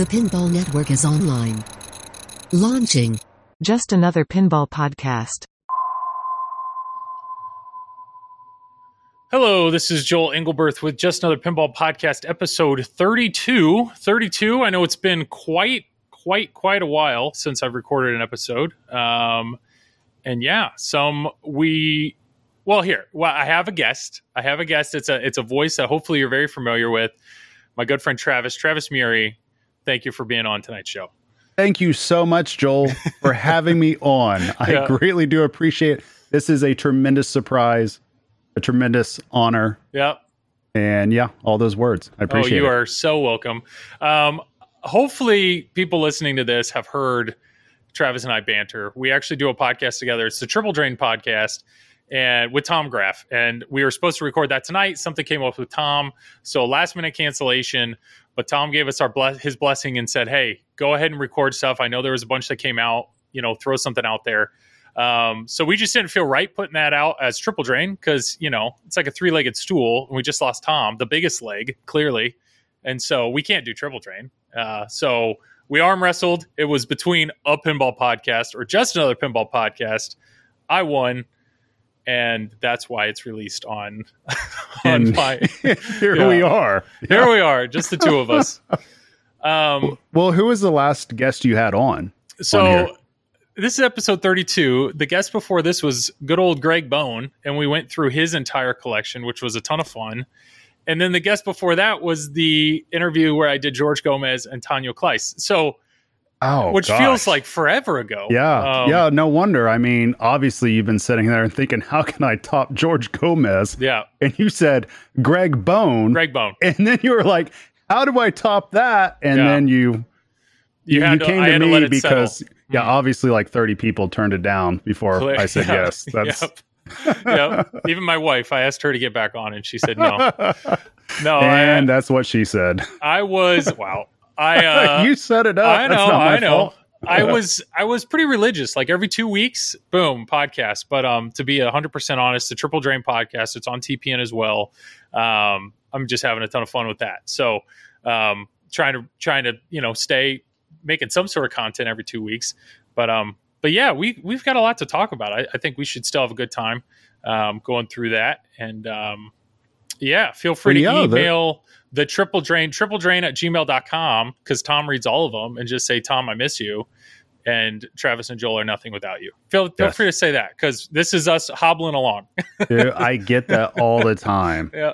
The Pinball Network is online. Launching. Just another pinball podcast. Hello, this is Joel Engelberth with just another pinball podcast episode 32. 32. I know it's been quite quite quite a while since I've recorded an episode. Um and yeah, some we well here. Well, I have a guest. I have a guest. It's a it's a voice that hopefully you're very familiar with. My good friend Travis, Travis Murie. Thank you for being on tonight's show. Thank you so much, Joel, for having me on. I Yeah. greatly do appreciate it. This is a tremendous surprise, a tremendous honor. Yep. And yeah, all those words. I Oh, appreciate you it. are so welcome. Um, hopefully, people listening to this have heard Travis and I banter. We actually do a podcast together. It's the Triple Drain podcast, and with Tom Graff. And we were supposed to record that tonight. Something came up with Tom, so last minute cancellation. But Tom gave us our bless- his blessing and said, "Hey, go ahead and record stuff. I know there was a bunch that came out. You know, throw something out there." Um, so we just didn't feel right putting that out as triple drain because you know it's like a three legged stool, and we just lost Tom, the biggest leg, clearly, and so we can't do triple drain. Uh, so we arm wrestled. It was between a pinball podcast or just another pinball podcast. I won, and that's why it's released on on my. Here Yeah. we are. Here we are, just the two of us. Um, Well, who was the last guest you had on? on So here. this is episode 32. The guest before this was good old Greg Bone, and we went through his entire collection, which was a ton of fun. And then the guest before that was the interview where I did George Gomez and Tanya Kleiss. So, Oh, which gosh. feels like forever ago. Yeah, Um, yeah, no wonder. I mean, obviously, you've been sitting there and thinking, how can I top George Gomez? yeah. And you said Greg Bone. Greg Bone. And then you were like, how do I top that? And Yeah. then you You, had to, came I to had to me because settle. yeah, Mhm. obviously like 30 people turned it down before I said yeah. yes. That's Yep. yep. Even my wife, I asked her to get back on, and she said no. No, and I, that's what she said. I was wow. I uh, you set it up. I know, I know. fault. I was I was pretty religious. Like every two weeks, boom, podcast. But um, to be hundred percent honest, the Triple Drain podcast, it's on TPN as well. Um, I'm just having a ton of fun with that. So, um, trying to trying to you know stay making some sort of content every two weeks. But um, but yeah, we we've got a lot to talk about. I, I think we should still have a good time um, going through that. And um, yeah, feel free to Yeah, email the triple drain triple drain at gmail.com because tom reads all of them and just say tom i miss you and travis and joel are nothing without you feel, feel Yes. free to say that because this is us hobbling along Dude, I get that all the time. yeah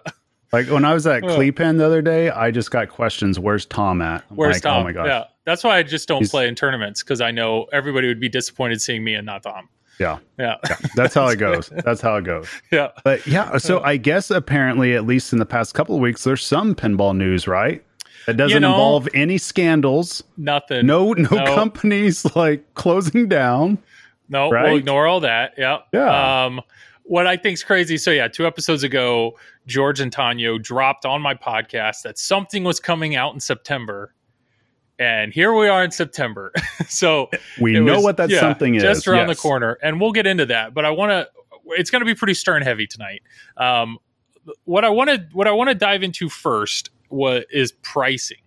Like when I was at. Clepen the other day, I just got questions. Where's Tom at? I'm where's like, tom Oh my gosh. yeah that's why i just don't He's- play in tournaments because i know everybody would be disappointed seeing me and not tom Yeah. yeah That's how it goes. That's how it goes. yeah But yeah, so I guess apparently, at least in the past couple of weeks, there's some pinball news, right? That doesn't You know- involve any scandals. nothing No, no, No. companies like closing down. No, Right? we'll ignore all that. Yeah. Yeah. Um, what I think's crazy. So yeah, two episodes ago, George and Tanya dropped on my podcast that something was coming out in September, and here we are in September. so We know was- what that yeah, something is. just around yes. the corner, and we'll get into that. But I want to. It's going to be pretty stern heavy tonight. Um, what I want to what I want to dive into first what is pricing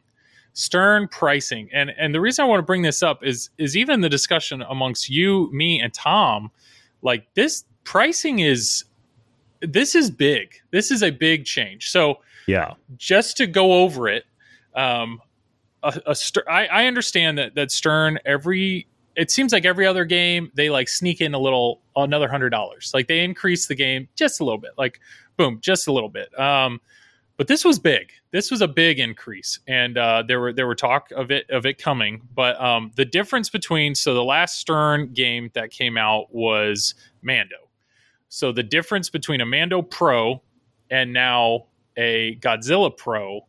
stern pricing and and the reason i want to bring this up is is even the discussion amongst you me and tom like this pricing is this is big this is a big change so Yeah. just to go over it um a, a I, I understand that that stern every it seems like every other game they like sneak in a little another hundred dollars. Like they increase the game just a little bit. Like boom just a little bit. Um but this was big. This was a big increase. And uh there were there were talk of it of it coming. But um the difference between so the last stern game that came out was mando. So the difference between a mando pro and now a godzilla pro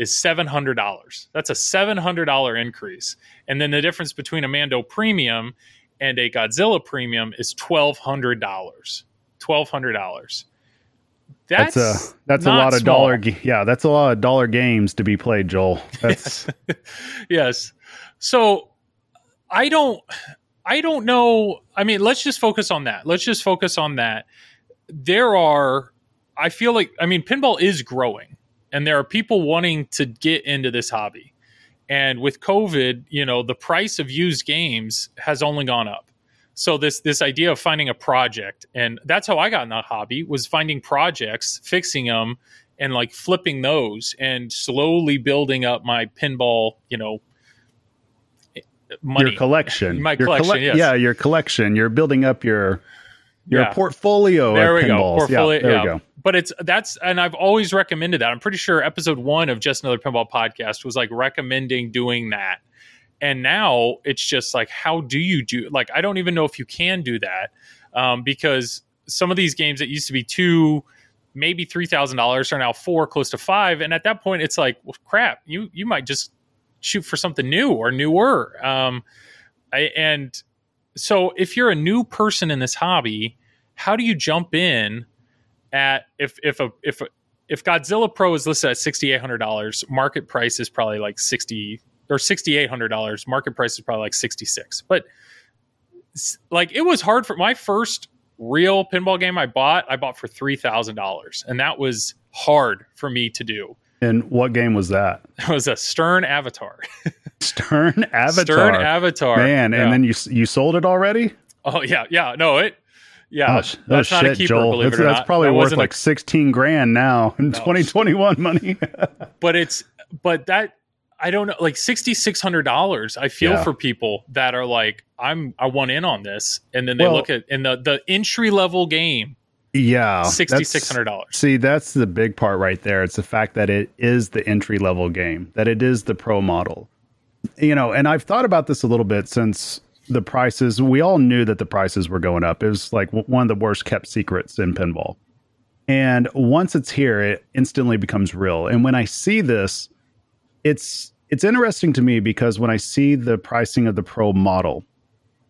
is $700 that's a $700 increase and then the difference between a mando premium and a godzilla premium is $1200 $1200 that's, That's a that's a lot of small. dollar. Yeah, that's a lot of dollar games to be played, Joel. That's yes. So I don't I don't know. I mean, let's just focus on that. Let's just focus on that. There are I feel like I mean pinball is growing and there are people wanting to get into this hobby. And with COVID, you know, the price of used games has only gone up. So this this idea of finding a project, and that's how I got in the hobby was finding projects, fixing them, and like flipping those, and slowly building up my pinball, you know, eh, money. Your collection. My Your collection, yes. Yeah, your collection. You're building up your your Yeah. portfolio there of we go portfolio yeah, there yeah. we go. but it's that's and i've always recommended that i'm pretty sure episode one of just another pinball podcast was like recommending doing that and now it's just like how do you do like i don't even know if you can do that um, because some of these games that used to be two maybe three thousand dollars are now four close to five and at that point it's like well, crap you you might just shoot for something new or newer um, I, and so if you're a new person in this hobby how do you jump in at if if a if a, if Godzilla Pro is listed at sixty eight hundred dollars, market price is probably like sixty or sixty eight hundred dollars. Market price is probably like sixty six. But like it was hard for my first real pinball game I bought. I bought for three thousand dollars, and that was hard for me to do. And what game was that? It was a Stern Avatar. Stern Avatar. Stern Avatar, Man, Yeah. and then you you sold it already? oh yeah, yeah, no it. Yeah, oh, sh- oh, that's not shit, a keeper. Joel. Believe That's, it or that's not. probably That worth wasn't a like 16 grand now in 2021 money. but it's but that I don't know like sixty six hundred dollars. I feel Yeah. for people that are like I'm I want in on this, and then they Well- look at in the the entry level game yeah. sixty six hundred dollars. See, that's the big part right there. It's the fact that it is the entry level game, that it is the pro model. You know, and I've thought about this a little bit since the prices, we all knew that the prices were going up. It was like one of the worst kept secrets in pinball. And once it's here, it instantly becomes real. And when I see this, it's it's interesting to me because when I see the pricing of the pro model,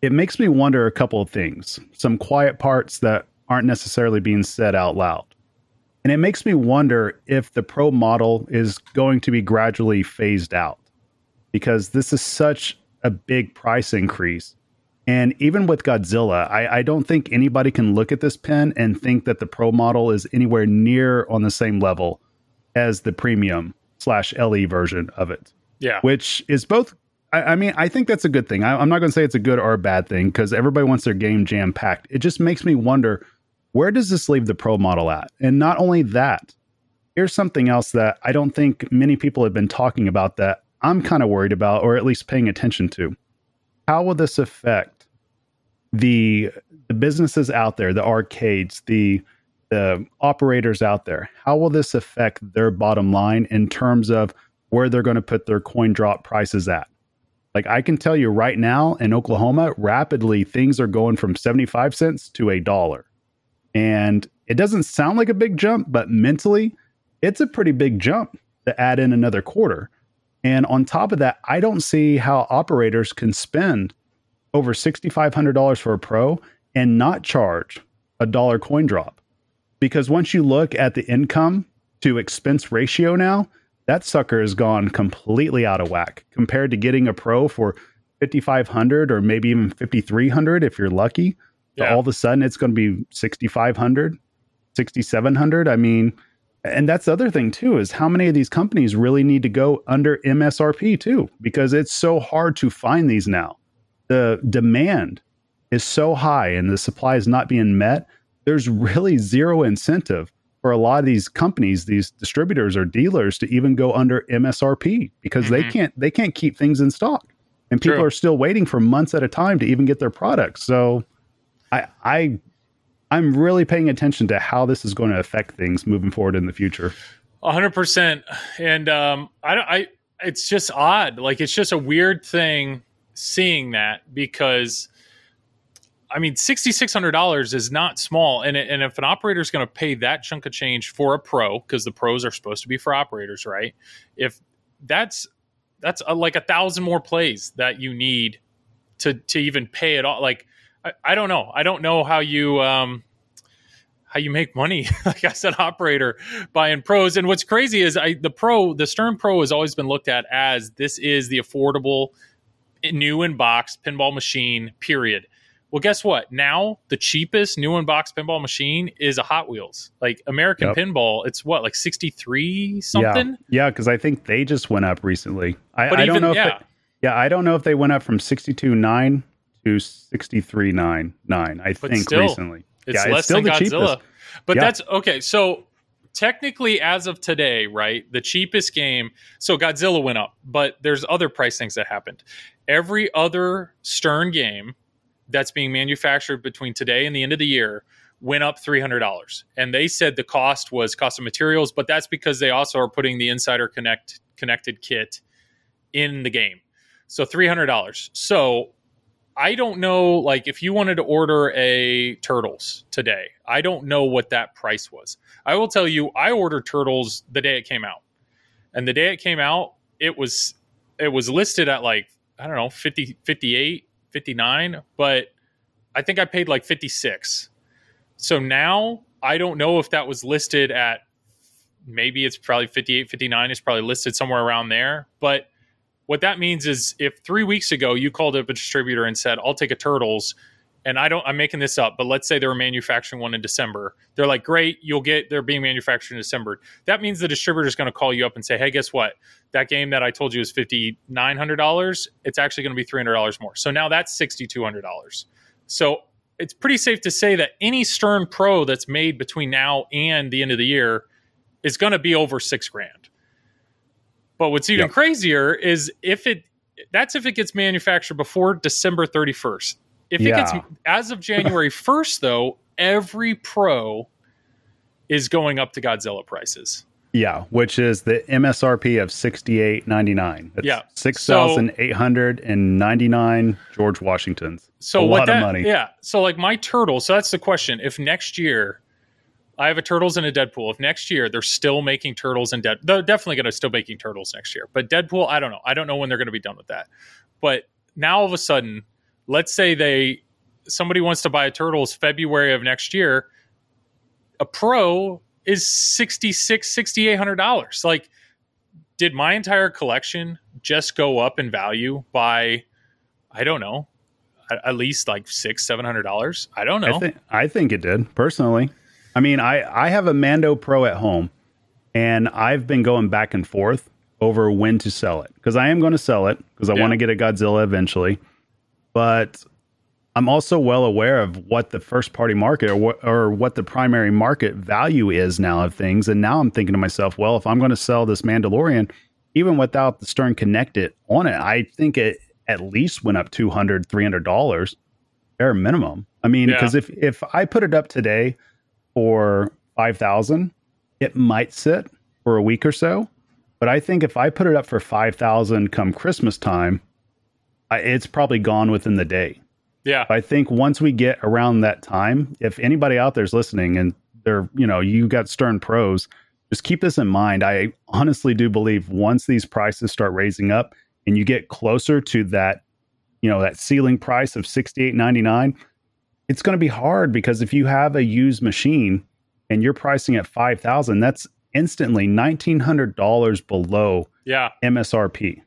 it makes me wonder a couple of things. Some quiet parts that aren't necessarily being said out loud. And it makes me wonder if the pro model is going to be gradually phased out because this is such a big price increase. And even with Godzilla, I, I don't think anybody can look at this pen and think that the pro model is anywhere near on the same level as the premium slash LE version of it Yeah, which is both. I, I mean, I think that's a good thing. I, I'm not going to say it's a good or a bad thing because everybody wants their game jam packed. It just makes me wonder where does this leave the pro model at? And not only that, here's something else that I don't think many people have been talking about that I'm kind of worried about, or at least paying attention to. How will this affect the the businesses out there, the arcades, the the operators out there? How will this affect their bottom line in terms of where they're going to put their coin drop prices at? Like I can tell you right now in Oklahoma, rapidly things are going from 75 cents to a dollar. And it doesn't sound like a big jump, but mentally, it's a pretty big jump to add in another quarter. And on top of that, I don't see how operators can spend over $6,500 for a pro and not charge a dollar coin drop. Because once you look at the income to expense ratio now, that sucker has gone completely out of whack compared to getting a pro for 5500 or maybe even 5300 if you're lucky. Yeah. all of a sudden it's going to be 6500, 6700. I mean, and that's the other thing too is how many of these companies really need to go under MSRP too because it's so hard to find these now. The demand is so high and the supply is not being met. There's really zero incentive for a lot of these companies, these distributors or dealers to even go under MSRP because they Mhm. can't they can't keep things in stock. And people True. are still waiting for months at a time to even get their products. So I I I'm really paying attention to how this is going to affect things moving forward in the future. A hundred percent. And um, I don't. I. It's just odd. Like it's just a weird thing seeing that because, I mean, sixty six hundred dollars is not small. And it- and if an operator is going to pay that chunk of change for a pro, because the pros are supposed to be for operators, right? If that's that's a, like a thousand more plays that you need to to even pay it all. Like I, I don't know. I don't know how you um how you make money like i said operator buying pros and what's crazy is i the pro the stern pro has always been looked at as this is the affordable new in box pinball machine period Well, guess what? Now the cheapest new in-box pinball machine is a Hot Wheels. Like American Yep. Pinball, it's what like sixty-three something. Yeah, because I think they just went up recently. I, I even don't know if yeah, they, yeah, I don't know if they went up from sixty two nine to sixty three nine nine. I But think still, recently. it's yeah, less it's still than the Godzilla. cheapest. But Yeah. that's okay. So technically, as of today, right, the cheapest game. So Godzilla went up, but there's other price things that happened. Every other Stern game that's being manufactured between today and the end of the year went up three hundred dollars, and they said the cost was cost of materials, but that's because they also are putting the Insider Connect connected kit in the game. So three hundred dollars. So I don't know, like if you wanted to order a turtles today, I don't know what that price was. I will tell you, I ordered turtles the day it came out, and the day it came out, it was it was listed at like I don't know 50, 58, 59, but I think I paid like 56. So now I don't know if that was listed at maybe it's probably 58, 59. It's probably listed somewhere around there. But what that means is if three weeks ago you called up a distributor and said, I'll take a turtles, and I don't I'm making this up, but let's say they were manufacturing one in December. They're like, Great, you'll get they're being manufactured in December. That means the distributor is going to call you up and say, Hey, guess what? That game that I told you is fifty nine hundred dollars, it's actually going to be three hundred dollars more. So now that's sixty two hundred dollars. So it's pretty safe to say that any Stern Pro that's made between now and the end of the year is going to be over six grand. But what's even Yep. crazier is if it that's if it gets manufactured before December 31st. If it gets as of January 1st though, every pro is going up to Godzilla prices. Yeah, which is the MSRP of sixty eight ninety nine. Yeah. six thousand eight hundred and ninety nine George Washingtons. So A what lot of that, money. Yeah. So like my turtle. So that's the question. If next year I have a turtles and a Deadpool, if next year they're still making turtles and dead, they're definitely going to still making turtles next year. But Deadpool, I don't know. I don't know when they're going to be done with that. But now all of a sudden, let's say they somebody wants to buy a turtles February of next year, a pro is 66 6800 dollars. Like did my entire collection just go up in value by I don't know, at, least like six, seven hundred dollars. I don't know. I think I think it did personally. I mean, I I have a Mando Pro at home, and I've been going back and forth over when to sell it because I am going to sell it because I Yeah. want to get a Godzilla eventually, but I'm also well aware of what the first party market or what, or what the primary market value is now of things, and now I'm thinking to myself, well, if I'm going to sell this Mandalorian, even without the Stern Connected on it, I think it at least went up 200 300 dollars bare minimum. I mean, Yeah. because if if I put it up today for five thousand, it might sit for a week or so. But I think if I put it up for five thousand come Christmas time, I, it's probably gone within the day. yeah, I think once we get around that time, if anybody out there's listening and they're, you know, you got Stern Pros, just keep this in mind. I honestly do believe once these prices start raising up and you get closer to that, you know, that ceiling price of sixty eight ninety nine, it's going to be hard because if you have a used machine and you're pricing at five thousand, that's instantly nineteen hundred dollars below yeah, MSRP.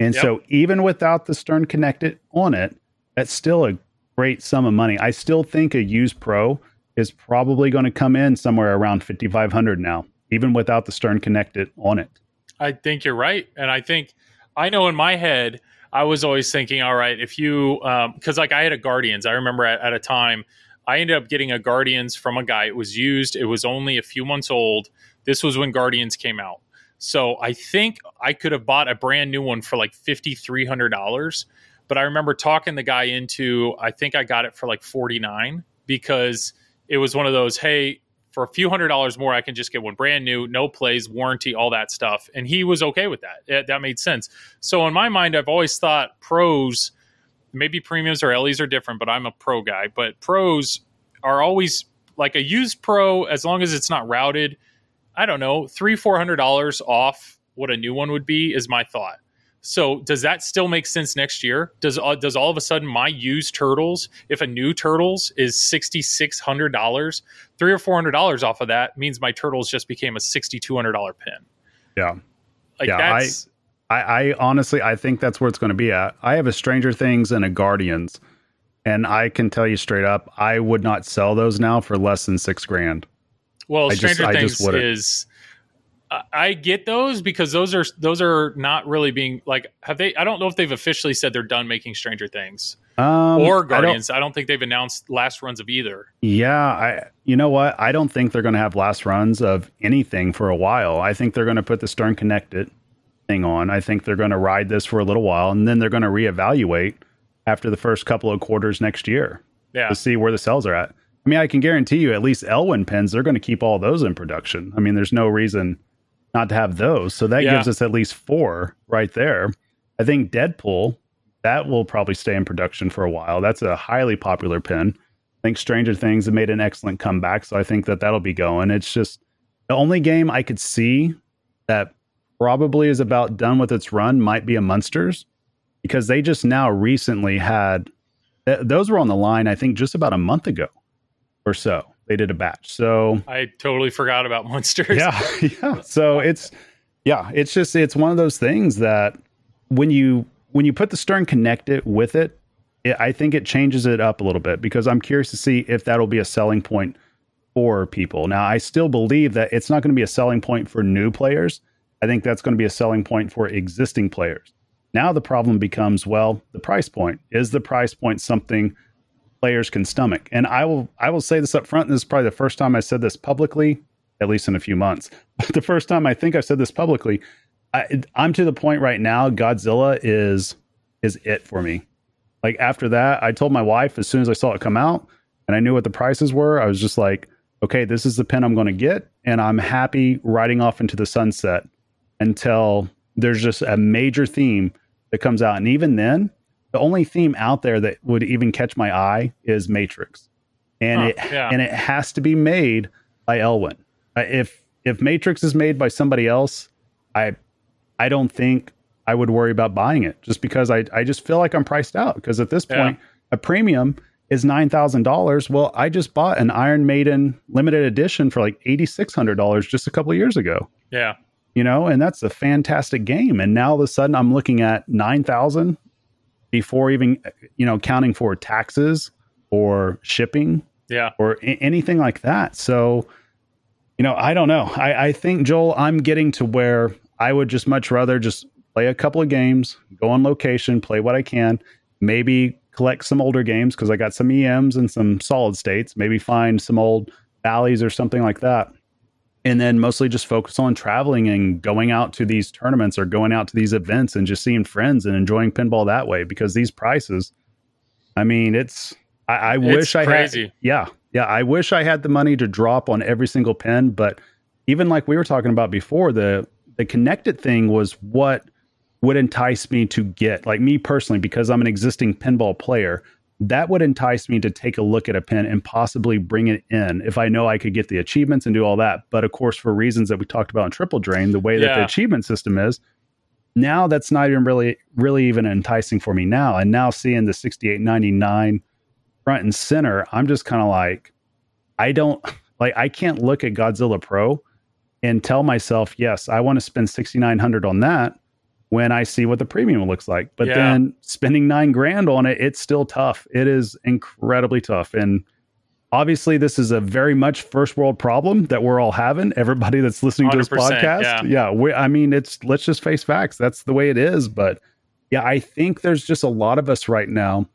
And Yep. so even without the Stern Connected on it, that's still a great sum of money. I still think a used Pro is probably going to come in somewhere around 5500 now, even without the Stern Connected on it. I think you're right, and I think I know in my head I was always thinking, all right, if you um, because like I had a Guardians, I remember at, at a time I ended up getting a Guardians from a guy. It was used. It was only a few months old. This was when Guardians came out. So I think I could have bought a brand new one for like fifty three hundred dollars. But I remember talking the guy into I think I got it for like forty nine because it was one of those, hey, for a few hundred dollars more, I can just get one brand new, no plays, warranty, all that stuff. And he was okay with that. It- that made sense. So in my mind, I've always thought pros, maybe premiums or LEs are different, but I'm a pro guy. But pros are always like a used pro, as long as it's not routed. I don't know, three, four hundred dollars off what a new one would be is my thought. So does that still make sense next year? Does uh, does all of a sudden my used turtles, if a new turtles is sixty six hundred dollars, three or four hundred dollars off of that means my turtles just became a sixty two hundred dollar pin. Yeah. Like Yeah, I- that's I, I honestly, I think that's where it's going to be at. I have a Stranger Things and a Guardians, And I can tell you straight up, I would not sell those now for less than six grand. Well, I Stranger just Things is. I- get those because those are those are not really being like have they I don't know if they've officially said they're done making Stranger Things Um, or I don't- Guardians. I don't, think they've announced last runs of either. Yeah, I you know what? I don't think they're going to have last runs of anything for a while. I think they're going to put the Stern Connected thing on. I think they're going to ride this for a little while and then they're going to reevaluate after the first couple of quarters next year Yeah, to see where the sales are at. I mean, I can guarantee you at least Elwin pens, they're going to keep all those in production. I mean, there's no reason not to have those. So that Yeah. gives us at least four right there. I think Deadpool, that will probably stay in production for a while. That's a highly popular pin. I think Stranger Things have made an excellent comeback. So I think that that'll be going. It's just the only game I could see that probably is about done with its run might be a Munsters because they just now recently had th- those were on the line, I think, just about a month ago or so. They did a batch. So I totally forgot about Munsters. yeah, yeah. So it's yeah, it's just it's one of those things that when you when you put the Stern connect it with it, it, I think it changes it up a little bit because I'm curious to see if that'll be a selling point for people. Now, I still believe that it's not going to be a selling point for new players. I think that's going to be a selling point for existing players. Now the problem becomes, well, the price point. Is the price point something players can stomach? And I will I will say this up front, this is probably the first time I said this publicly, at least in a few months. But the first time I think I've said this publicly, I, I'm to the point right now. Godzilla is is it for me. Like after that, I told my wife as soon as I saw it come out, and I knew what the prices were. I was just like, okay, this is the pen I'm going to get, and I'm happy riding off into the sunset until there's just a major theme that comes out. And even then, the only theme out there that would even catch my eye is Matrix, and Huh, it yeah. and it has to be made by Elwin. Uh, If if Matrix is made by somebody else, I I don't think I would worry about buying it just because I I just feel like I'm priced out because at this Yeah. point a premium is nine thousand dollars. Well, I just bought an Iron Maiden limited edition for like eighty six hundred dollars just a couple of years ago yeah, you know, and that's a fantastic game. And now all of a sudden I'm looking at 9,000 before even, you know, counting for taxes or shipping yeah. or a- anything like that. So, you know, I don't know. I, I think, Joel, I'm getting to where I would just much rather just play a couple of games, go on location, play what I can, maybe collect some older games because I got some EMs and some solid states, maybe find some old valleys or something like that. And then mostly just focus on traveling and going out to these tournaments or going out to these events and just seeing friends and enjoying pinball that way because these prices, I mean, it's, I, I It's wish I had, yeah, yeah. I wish I had the money to drop on every single pin but even like we were talking about before, the the connected thing was what would entice me to get, like me personally, because I'm an existing pinball player. That would entice me to take a look at a pin and possibly bring it in if I know I could get the achievements and do all that. But of course, for reasons that we talked about in Triple Drain, the way that the achievement system is, now that's not even really, really even enticing for me now. And now seeing the 68.99 front and center, I'm just kind of like, I don't like I can't look at Godzilla Pro and tell myself, yes, I want to spend 6900 on that when I see what the premium looks like. But Yeah. then spending 9 grand on it, it's still tough. It is incredibly tough and obviously this is a very much first world problem that we're all having. Everybody that's listening to this podcast. yeah. yeah we, I mean, it's let's just face facts. That's the way it is, but yeah, I think there's just a lot of us right now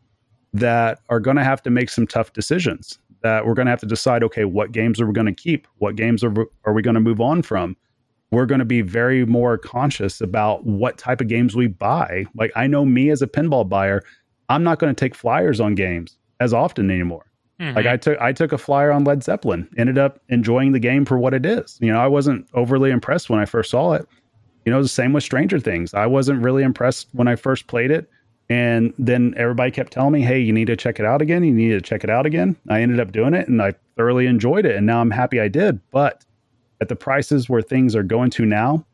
that are going to have to make some tough decisions. That we're going to have to decide, okay, what games are we going to keep? What games are, are we going to move on from? We're going to be very more conscious about what type of games we buy. Like I know me as a pinball buyer, I'm not going to take flyers on games as often anymore. Mhm. Like I took I took a flyer on Led Zeppelin, ended up enjoying the game for what it is. You know, I wasn't overly impressed when I first saw it. You know, the same with Stranger Things. I wasn't really impressed when I first played it. And then everybody kept telling me, hey, you need to check it out again. You need to check it out again. I ended up doing it and I thoroughly enjoyed it. And now I'm happy I did. But at the prices where things are going to now,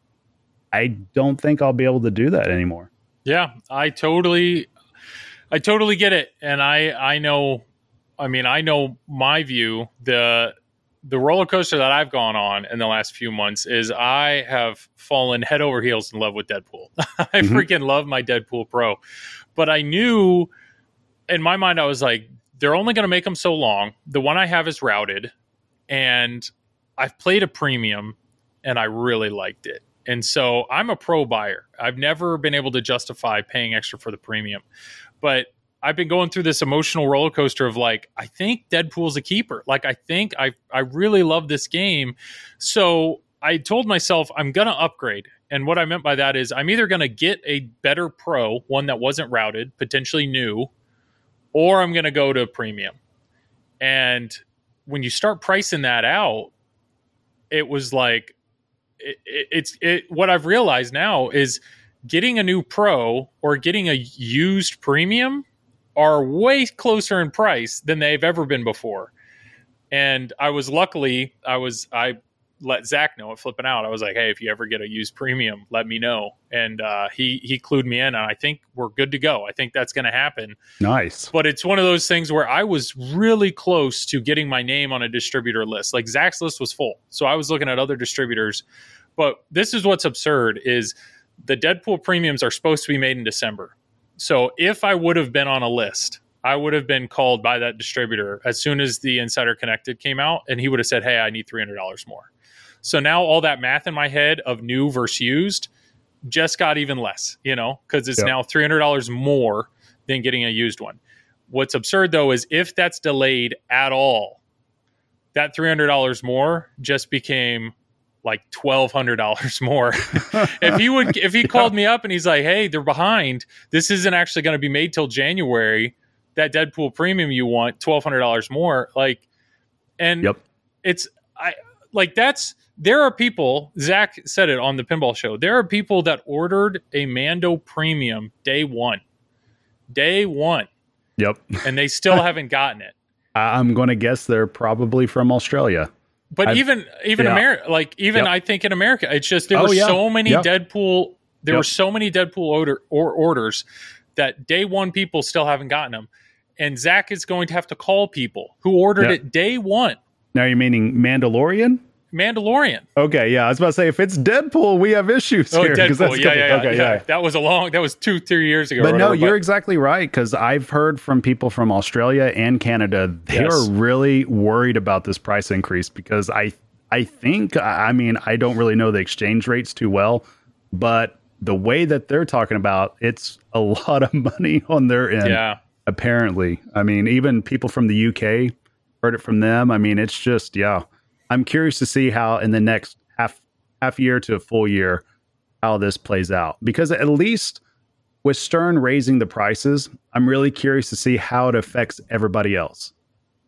I don't think I'll be able to do that anymore. Yeah, I totally, I totally get it, and I I know, I mean, I know my view. the The roller coaster that I've gone on in the last few months is I have fallen head over heels in love with Deadpool. I Mhm. freaking love my Deadpool Pro, but I knew in my mind, I was like, they're only going to make them so long. The one I have is routed, and I've played a premium, and I really liked it. And so I'm a pro buyer. I've never been able to justify paying extra for the premium, but I've been going through this emotional roller coaster of like, I think Deadpool's a keeper. Like, I think I I really love this game. So I told myself I'm gonna upgrade. And what I meant by that is I'm either gonna get a better pro, one that wasn't routed, potentially new, or I'm gonna go to premium. And when you start pricing that out, it was like it, it, it's it what I've realized now is getting a new pro or getting a used premium are way closer in price than they've ever been before. And I was luckily, I was, I let Zach know it flipping out. I was like, Hey, if you ever get a used premium, let me know. And, uh, he, he clued me in and I think we're good to go. I think that's going to happen. Nice. But it's one of those things where I was really close to getting my name on a distributor list. Like Zach's list was full. So I was looking at other distributors, but this is what's absurd is the Deadpool premiums are supposed to be made in December. So if I would have been on a list, I would have been called by that distributor as soon as the Insider Connected came out, and he would have said, "Hey, I need three hundred dollars more." So now all that math in my head of new versus used just got even less, you know, because it's Yep. now three hundred dollars more than getting a used one. What's absurd though is if that's delayed at all, that three hundred dollars more just became like twelve hundred dollars more. if he would, if he called me up and he's like, "Hey, they're behind. This isn't actually going to be made till January. That Deadpool premium you want twelve hundred dollars more." Like, and Yep. it's I like that's there are people. Zach said it on the pinball show. There are people that ordered a Mando premium day one, day one, Yep. and they still haven't gotten it. I'm going to guess they're probably from Australia. But I've- even even yeah. America, like even Yep. I think in America, it's just there Oh, were yeah. so many Yep. Deadpool. There were so many Deadpool order or orders that day one people still haven't gotten them, and Zach is going to have to call people who ordered it day one. Now you're meaning Mandalorian? Mandalorian. Okay, yeah. I was about to say if it's Deadpool, we have issues Oh, here. Deadpool. that's Yeah, yeah, yeah, okay, yeah. That was a long. That was two, three years ago. But no, whatever, you're exactly right because I've heard from people from Australia and Canada. They Yes. are really worried about this price increase because I, I think, I mean, I don't really know the exchange rates too well, but the way that they're talking about, it's a lot of money on their end. yeah. apparently. I mean, even people from the UK heard it from them. I mean, it's just yeah. I'm curious to see how in the next half half year to a full year how this plays out because at least with Stern raising the prices, I'm really curious to see how it affects everybody else.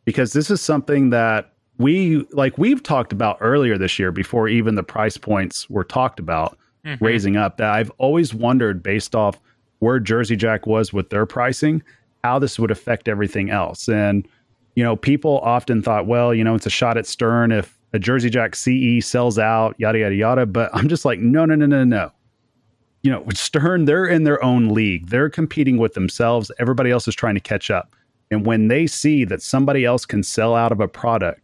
Because this is something that we like we've talked about earlier this year before even the price points were talked about Mhm. raising up that I've always wondered based off where Jersey Jack was with their pricing, how this would affect everything else. And, you know, people often thought, well, you know, it's a shot at Stern if a Jersey Jack CE sells out, yada, yada, yada. But I'm just like, no, no, no, no, no. You know, with Stern, they're in their own league. They're competing with themselves. Everybody else is trying to catch up. And when they see that somebody else can sell out of a product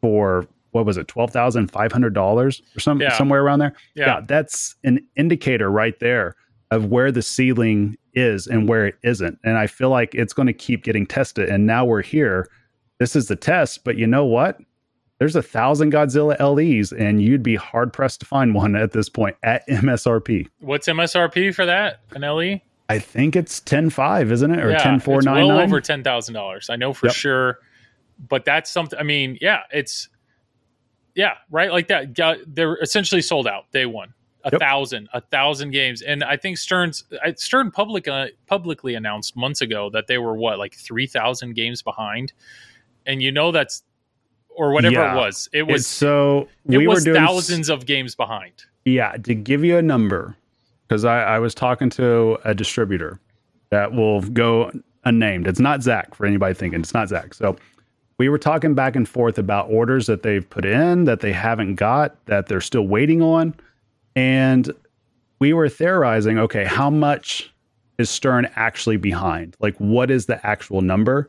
for what was it, twelve thousand five hundred dollars or some Yeah. somewhere around there, Yeah. that's an indicator right there of where the ceiling is and where it isn't. And I feel like it's going to keep getting tested. And now we're here. This is the test. But you know what? There's a thousand Godzilla LEs, and you'd be hard pressed to find one at this point at MSRP. What's MSRP for that? An LE? I think it's ten five, isn't it, or yeah, ten four nine well over ten thousand dollars. I know for Yep. sure. But that's something. I mean, yeah, it's yeah, right, like that. They're essentially sold out day one. A Yep. thousand, a thousand games, and I think Stern's Stern public uh, publicly announced months ago that they were what like three thousand games behind, and you know that's or whatever Yeah. it was. It was so it we was were doing thousands of games behind. Yeah, to give you a number, because I, I was talking to a distributor that will go unnamed. It's not Zach for anybody thinking it's not Zach. So we were talking back and forth about orders that they've put in that they haven't got that they're still waiting on, and we were theorizing. Okay, how much is Stern actually behind? Like, what is the actual number?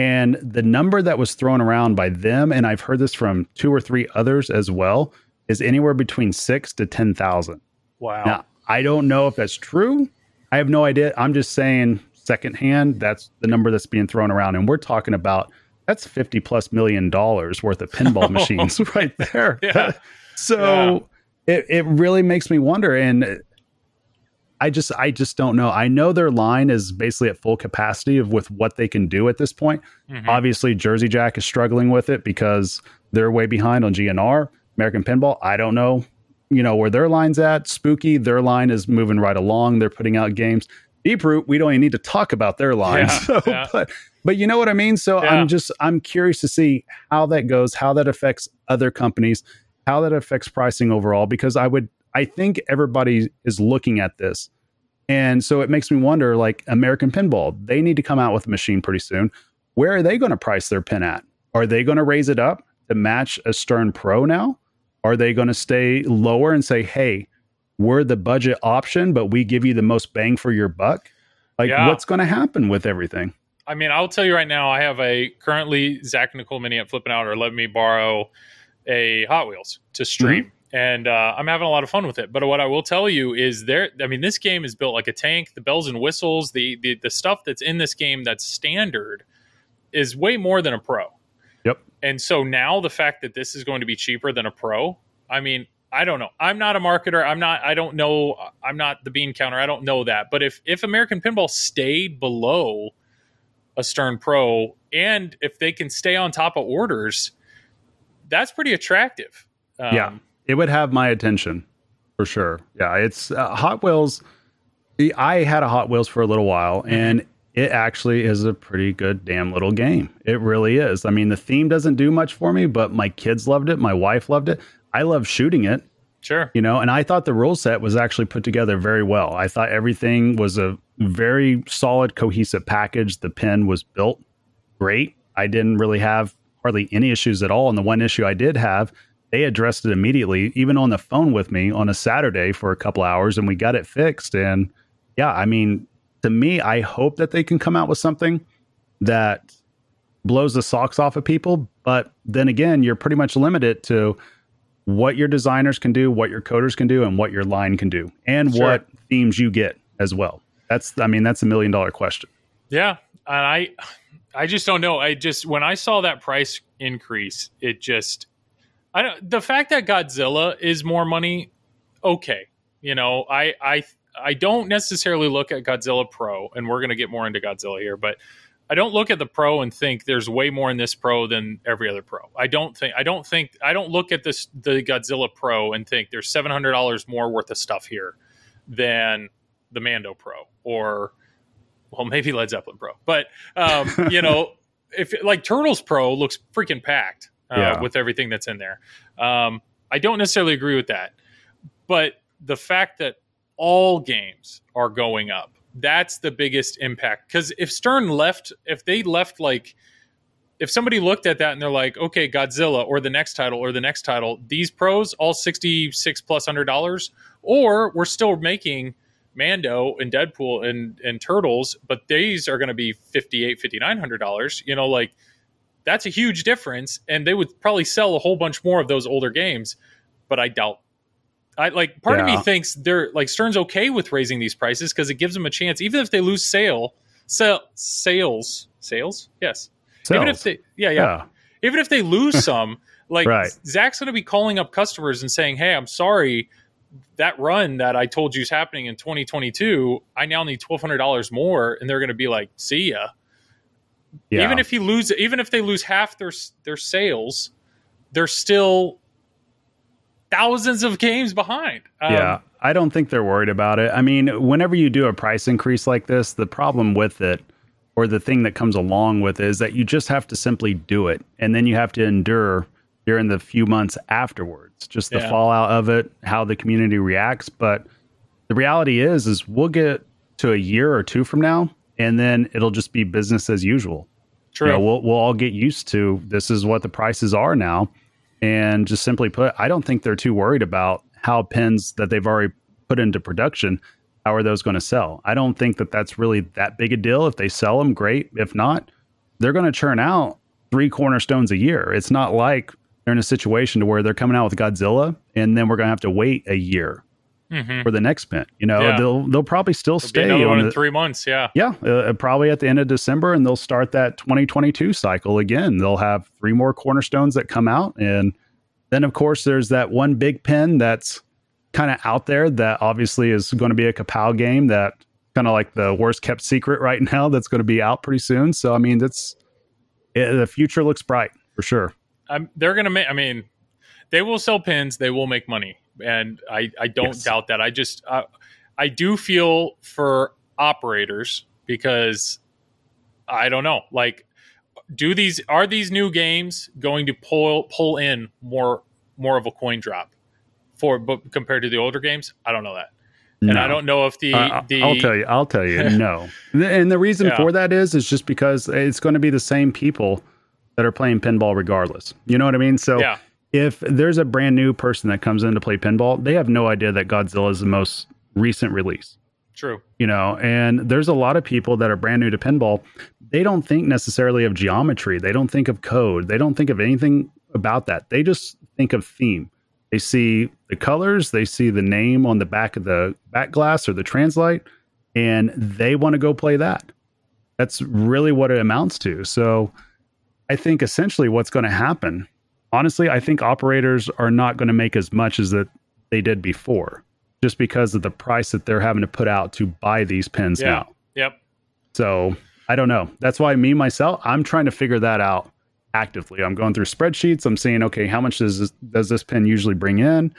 And the number that was thrown around by them, and I've heard this from two or three others as well, is anywhere between six to ten thousand. Wow. Now, I don't know if that's true. I have no idea. I'm just saying secondhand, that's the number that's being thrown around. And we're talking about that's 50 plus million dollars worth of pinball oh, machines right there. Yeah. so It, it really makes me wonder. And I just I just don't know. I know their line is basically at full capacity of with what they can do at this point. Mhm. Obviously, Jersey Jack is struggling with it because they're way behind on GNR. American Pinball, I don't know, you know, where their line's at. Spooky, their line is moving right along. They're putting out games. Deep Root, we don't even need to talk about their line. Yeah, so, yeah. but but you know what I mean? So Yeah. I'm just I'm curious to see how that goes, how that affects other companies, how that affects pricing overall, because I would I think everybody is looking at this. And so it makes me wonder like American Pinball, they need to come out with a machine pretty soon. Where are they going to price their pin at? Are they going to raise it up to match a Stern Pro now? Are they going to stay lower and say, hey, we're the budget option, but we give you the most bang for your buck? Like, Yeah. what's going to happen with everything? I mean, I'll tell you right now, I have a currently Zach Nicole Meny at Flip N Out or let me borrow a Hot Wheels to stream. And uh, I'm having a lot of fun with it. But what I will tell you is there, I mean, this game is built like a tank. The bells and whistles, the, the, the stuff that's in this game that's standard is way more than a pro. Yep. And so now the fact that this is going to be cheaper than a pro, I mean, I don't know. I'm not a marketer. I'm not. I don't know. I'm not the bean counter. I don't know that. But if if American Pinball stayed below a Stern Pro, and if they can stay on top of orders, that's pretty attractive. Um, Yeah. It would have my attention for sure. Yeah, it's uh, Hot Wheels. I had a Hot Wheels for a little while, and it actually is a pretty good damn little game. It really is. I mean, the theme doesn't do much for me, but my kids loved it. My wife loved it. I love shooting it, Sure. you know, and I thought the rule set was actually put together very well. I thought everything was a very solid, cohesive package. The pin was built great. I didn't really have hardly any issues at all. And the one issue I did have, they addressed it immediately, even on the phone with me on a Saturday for a couple hours, and we got it fixed. And yeah, I mean, to me, I hope that they can come out with something that blows the socks off of people. But then again, you're pretty much limited to what your designers can do, what your coders can do, and what your line can do, and Sure. what themes you get as well. That's, I mean, that's a million dollar question. Yeah, and I, I just don't know. I just when I saw that price increase, it just, I don't. The fact that Godzilla is more money, okay. You know, I, I, I don't necessarily look at Godzilla Pro, and we're gonna get more into Godzilla here, but I don't look at the Pro and think there's way more in this Pro than every other Pro. I don't think. I don't think. I don't look at this the Godzilla Pro and think there's seven hundred dollars more worth of stuff here than the Mando Pro or well, maybe Led Zeppelin Pro, but um, you know, if like Turtles Pro looks freaking packed uh, Yeah. with everything that's in there. Um, I don't necessarily agree with that, but the fact that all games are going up, that's the biggest impact. Because if Stern left, if they left like, if somebody looked at that and they're like, okay, Godzilla or the next title or the next title, these pros all sixty six plus hundred dollars, or we're still making Mando and Deadpool and and Turtles, but these are going to be 58 5900 dollars. You know, like that's a huge difference, and they would probably sell a whole bunch more of those older games. But I doubt. I like part of me thinks they're like Stern's okay with raising these prices because it gives them a chance, even if they lose sale, sell sales, sales, yes. Even if they, yeah, yeah, yeah. even if they lose some, like Right. Zach's going to be calling up customers and saying, "Hey, I'm sorry, that run that I told you is happening in 2022. I now need twelve hundred dollars more," and they're going to be like, "See ya." Yeah. Even if he lose, even if they lose half their their sales, they're still thousands of games behind. Um, yeah, I don't think they're worried about it. I mean, whenever you do a price increase like this, the problem with it, or the thing that comes along with it, is that you just have to simply do it, and then you have to endure during the few months afterwards, just the Yeah. fallout of it, how the community reacts. But the reality is, is we'll get to a year or two from now, and then it'll just be business as usual. true. You know, we'll we'll all get used to this is what the prices are now. And just simply put, I don't think they're too worried about how pins that they've already put into production, how are those going to sell? I don't think that that's really that big a deal. If they sell them, great. If not, they're going to churn out three cornerstones a year. It's not like they're in a situation to where they're coming out with Godzilla and then we're going to have to wait a year Mhm. for the next pin. You know, Yeah. they'll they'll probably still It'll stay on the, in three months. Yeah. yeah, uh, probably at the end of December, and they'll start that 2022 cycle again. They'll have three more cornerstones that come out, and then of course there's that one big pin that's kind of out there that obviously is going to be a Kapow game that kind of like the worst kept secret right now that's going to be out pretty soon. So I mean, that's it, the future looks bright for sure. I'm, they're gonna make. I mean, they will sell pins. They will make money, and I I don't Yes. doubt that. I just uh, I do feel for operators because I don't know. Like, do these are these new games going to pull pull in more more of a coin drop for but compared to the older games? I don't know that, and No. I don't know if the Uh, the I'll tell you. I'll tell you. no, and the reason Yeah. for that is is just because it's going to be the same people that are playing pinball regardless. You know what I mean? So yeah if there's a brand new person that comes in to play pinball, they have no idea that Godzilla is the most recent release. true You know, and there's a lot of people that are brand new to pinball. They don't think necessarily of geometry. They don't think of code. They don't think of anything about that. They just think of theme. They see the colors, they see the name on the back of the back glass or the translite, and they want to go play that. That's really what it amounts to. So I think essentially what's going to happen, honestly, I think operators are not going to make as much as that they did before, just because of the price that they're having to put out to buy these pins Yeah. now. yep So I don't know. That's why me myself, I'm trying to figure that out actively. I'm going through spreadsheets. I'm seeing, okay, how much does this, does this pin usually bring in?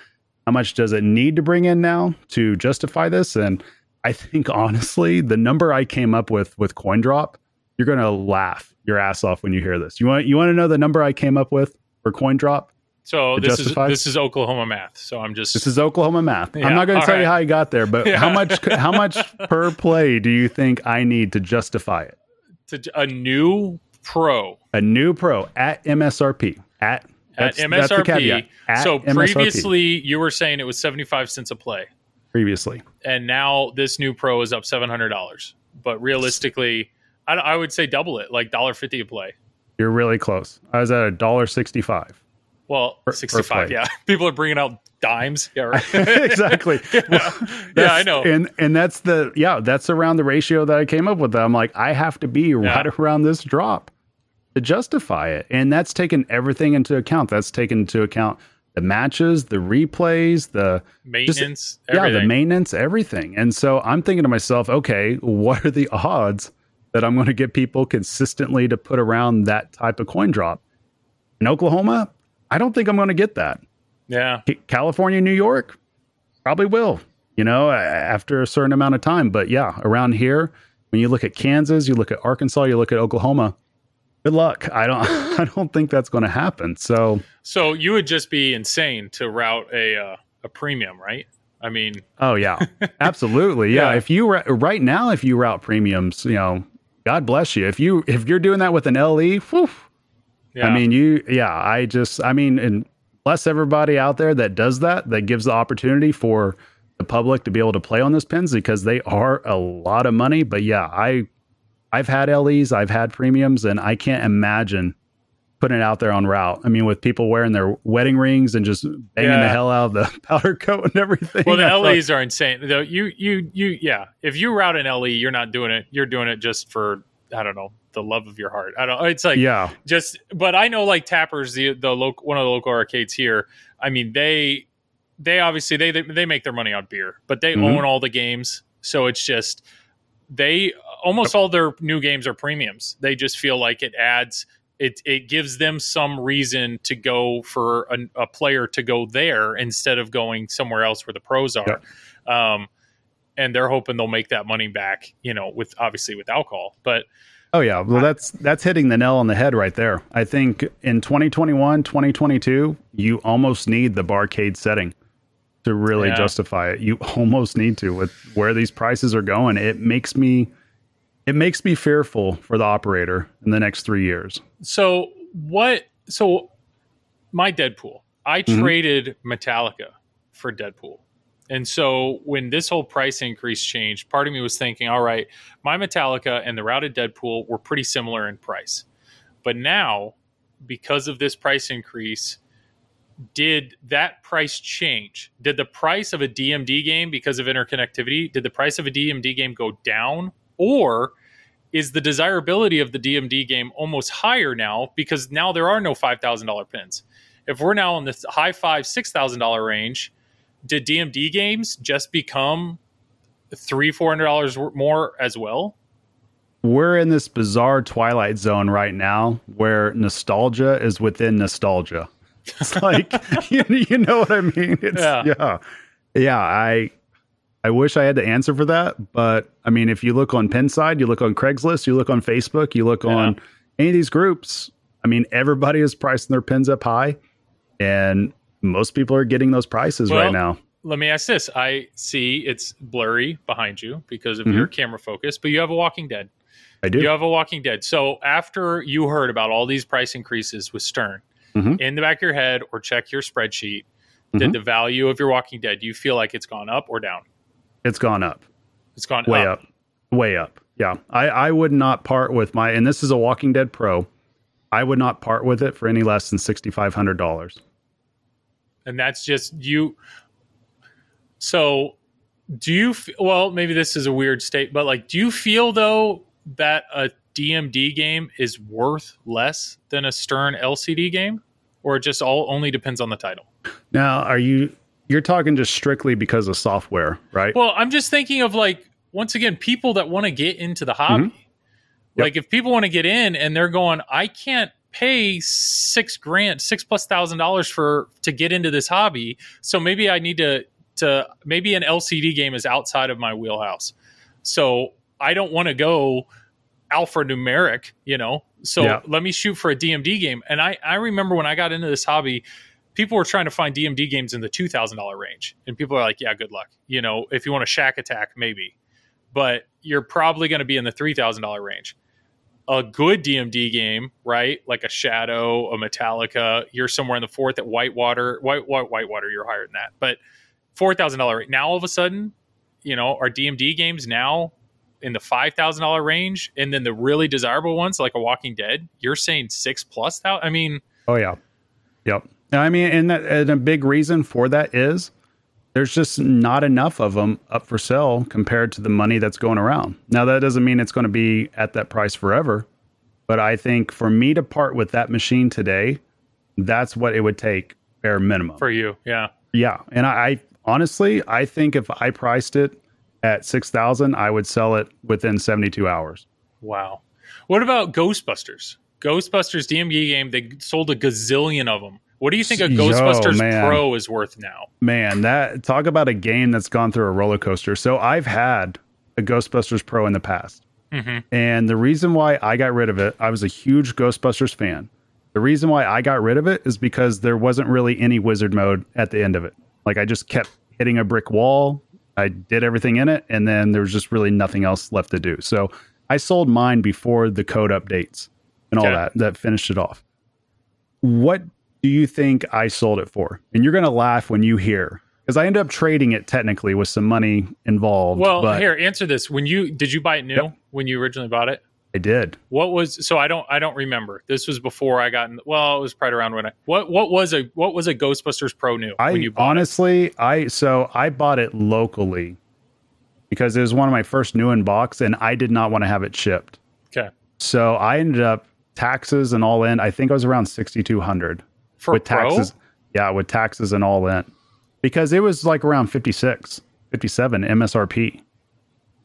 How much does it need to bring in now to justify this? And I think honestly, the number I came up with with coin drop, you're gonna laugh your ass off when you hear this. You want you want to know the number I came up with for coin drop? so this justifies? is this is oklahoma math so i'm just This is Oklahoma math. Yeah, I'm not going to tell you how I got there, but Yeah. how much how much per play do you think I need to justify it? to, a new pro A new pro at MSRP at at that's, MSRP. That's. At so MSRP. previously, you were saying it was seventy five cents a play, previously, and now this new pro is up seven hundred dollars. But realistically, I, I would say double it, like dollar fifty a play. You're really close. I was at a dollar sixty-five. Well, Per- per sixty five. play. Yeah, people are bringing out dimes. Yeah, right. exactly. yeah, That's- I know. And and that's the yeah, that's around the ratio that I came up with. I'm like, I have to be right around this drop to justify it. And that's taken everything into account. That's taken into account the matches, the replays, the Maintenance. yeah, the maintenance, everything. And so I'm thinking to myself, okay, what are the odds that I'm going to get people consistently to put around that type of coin drop? In Oklahoma, I don't think I'm going to get that. yeah, California, New York, probably will, you know, after a certain amount of time. But yeah, around here, when you look at Kansas, you look at Arkansas, you look at Oklahoma, good luck. I don't, I don't think that's going to happen. So, so you would just be insane to route a uh, a premium, right? I mean, oh yeah, absolutely. Yeah. Yeah. If you, right now, if you route premiums, you know, God bless you. If you, if you're doing that with an LE, whew, yeah. I mean, you, yeah, I just, I mean, and bless everybody out there that does that, that gives the opportunity for the public to be able to play on those pins because they are a lot of money. But yeah, I, I've had LEs, I've had premiums, and I can't imagine putting it out there on route. I mean, with people wearing their wedding rings and just banging the hell out of the powder coat and everything. well, the I thought- LEs are insane. Though you, you, you, yeah. If you route an LE, you're not doing it. You're doing it just for I don't know the love of your heart. I don't. It's like yeah, just. But I know like Tappers, the the local one of the local arcades here. I mean they they obviously they they, they make their money on beer, but they Mhm. own all the games, so it's just they almost all their new games are premiums. They just feel like it adds. It, it gives them some reason to go for a, a player to go there instead of going somewhere else where the pros are. Um, and they're hoping they'll make that money back, you know, with obviously with alcohol. But Oh yeah, well that's that's hitting the nail on the head right there. I think in 2021, 2022, you almost need the barcade setting to really Yeah. justify it. You almost need to with where these prices are going. It makes me it makes me fearful for the operator in the next 3 years. so what? So my Deadpool, I Mhm. traded Metallica for Deadpool. And so when this whole price increase changed, part of me was thinking, all right, my Metallica and the routed Deadpool were pretty similar in price. But now, because of this price increase, did that price change? Did the price of a DMD game because of interconnectivity, did the price of a DMD game go down or is the desirability of the DMD game almost higher now because now there are no $5,000 pins? If we're now in the high 5 $6,000 range, did DMD games just become 3 $400 more as well? We're in this bizarre twilight zone right now where nostalgia is within nostalgia. It's like you, you know what I mean? It's, Yeah. yeah. Yeah, I I wish I had the answer for that, but I mean if you look on Pinside, you look on Craigslist, you look on Facebook, you look on any of these groups, I mean everybody is pricing their pins up high and most people are getting those prices Well, right now. Let me ask this. I see it's blurry behind you because of Mhm. your camera focus, but you have a Walking Dead. I do. You have a Walking Dead. So after you heard about all these price increases with Stern, Mhm. in the back of your head or check your spreadsheet, Mhm. did the value of your Walking Dead, do you feel like it's gone up or down? It's gone up. It's gone way up. up. way up yeah i i would not part with my and this is a walking dead pro i would not part with it for any less than $6500 And that's just you. So do you, f- well, maybe this is a weird state, but like, do you feel though that a DMD game is worth less than a Stern LCD game? Or it just all only depends on the title? now are you you're talking just strictly because of software right Well, I'm just thinking of like once again people that want to get into the hobby. Mm-hmm. Yep. Like if people want to get in and they're going, I can't pay six grand, six plus thousand dollars for to get into this hobby. So maybe I need to to maybe an LCD game is outside of my wheelhouse. So I don't want to go alphanumeric, you know. So Yeah. let me shoot for a DMD game. And I I remember when I got into this hobby, people were trying to find DMD games in the two thousand dollar range, and people are like, "Yeah, good luck." You know, if you want a Shack Attack, maybe, but you're probably going to be in the three thousand dollar range. A good DMD game, right? Like a Shadow, a Metallica, you're somewhere in the fourth at Whitewater. White, white Whitewater, you're higher than that, but four thousand dollar. Now all of a sudden, you know, our DMD games now in the five thousand dollar range, and then the really desirable ones like a Walking Dead, you're saying six plus thou. I mean, oh yeah yep i mean and, that, and a big reason for that is there's just not enough of them up for sale compared to the money that's going around now that doesn't mean it's going to be at that price forever but i think for me to part with that machine today that's what it would take bare minimum for you, yeah. Yeah, and I, I honestly, I think if I priced it at six thousand, I would sell it within seventy-two hours. Wow. What about Ghostbusters? Ghostbusters DMD game, they sold a gazillion of them. What do you think a Ghostbusters man. Pro is worth now? Man, that talk about a game that's gone through a roller coaster. So I've had a Ghostbusters Pro in the past, Mhm. and the reason why I got rid of it, I was a huge Ghostbusters fan. The reason why I got rid of it is because there wasn't really any wizard mode at the end of it. Like I just kept hitting a brick wall. I did everything in it, and then there was just really nothing else left to do. So I sold mine before the code updates and all Okay. that. That finished it off. What do you think I sold it for? And you're gonna laugh when you hear because I ended up trading it technically with some money involved. Well, but here, answer this. When you did you buy it new Yep. when you originally bought it? I did. What was so I don't I don't remember. This was before I got in, well, it was right around when I what what was a what was a Ghostbusters Pro new I when you bought it? honestly, I so I bought it locally because it was one of my first new in box, and I did not want to have it shipped. Okay. So I ended up taxes and all in. I think I was around sixty two hundred For with Pro? taxes. Yeah, with taxes and all in, because it was like around 56, 57 MSRP.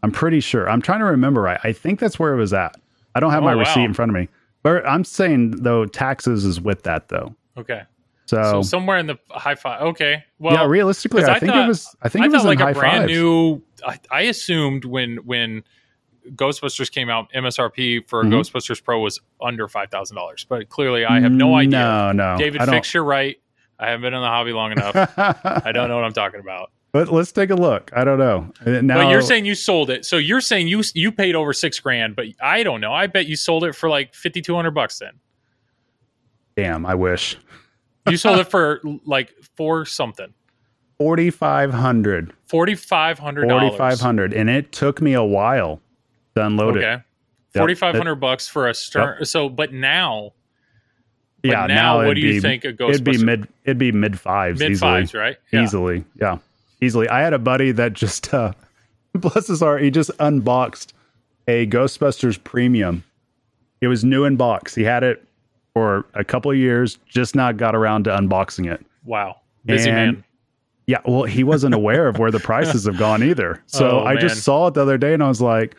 I'm pretty sure. I'm trying to remember right. I think that's where it was at. I don't have Oh, my wow. receipt in front of me, but I'm saying though taxes is with that though. Okay. So, So somewhere in the high five. Okay. Well, yeah, Realistically, I, I think thought- it was. I think I it was in like high a brand fives. new. I, I assumed when when Ghostbusters came out, MSRP for Mhm. Ghostbusters Pro was under five thousand dollars. But clearly, I have no idea. No, no. David, I don't. fix your right. I haven't been in the hobby long enough. I don't know what I'm talking about. But let's take a look. I don't know. Uh, Now, but you're saying you sold it, so you're saying you you paid over six grand, but I don't know. I bet you sold it for like fifty two hundred bucks. Then damn, I wish you sold it for like four something, forty five hundred. forty five hundred Forty five hundred, and it took me a while to unload it. Okay, Yep. forty five hundred bucks for a stern. So, but now, But yeah, now, what it'd do you be- think a It'd be mid. It'd be mid fives. mid easily. fives, right? Yeah. Easily, yeah, easily. I had a buddy that just, uh, bless his heart, he just unboxed a Ghostbusters Premium. It was new in box. He had it for a couple of years, just not got around to unboxing it. Wow, busy And- man. Yeah, well, he wasn't aware of where the prices have gone either. So Oh, I man. just saw it the other day, and I was like,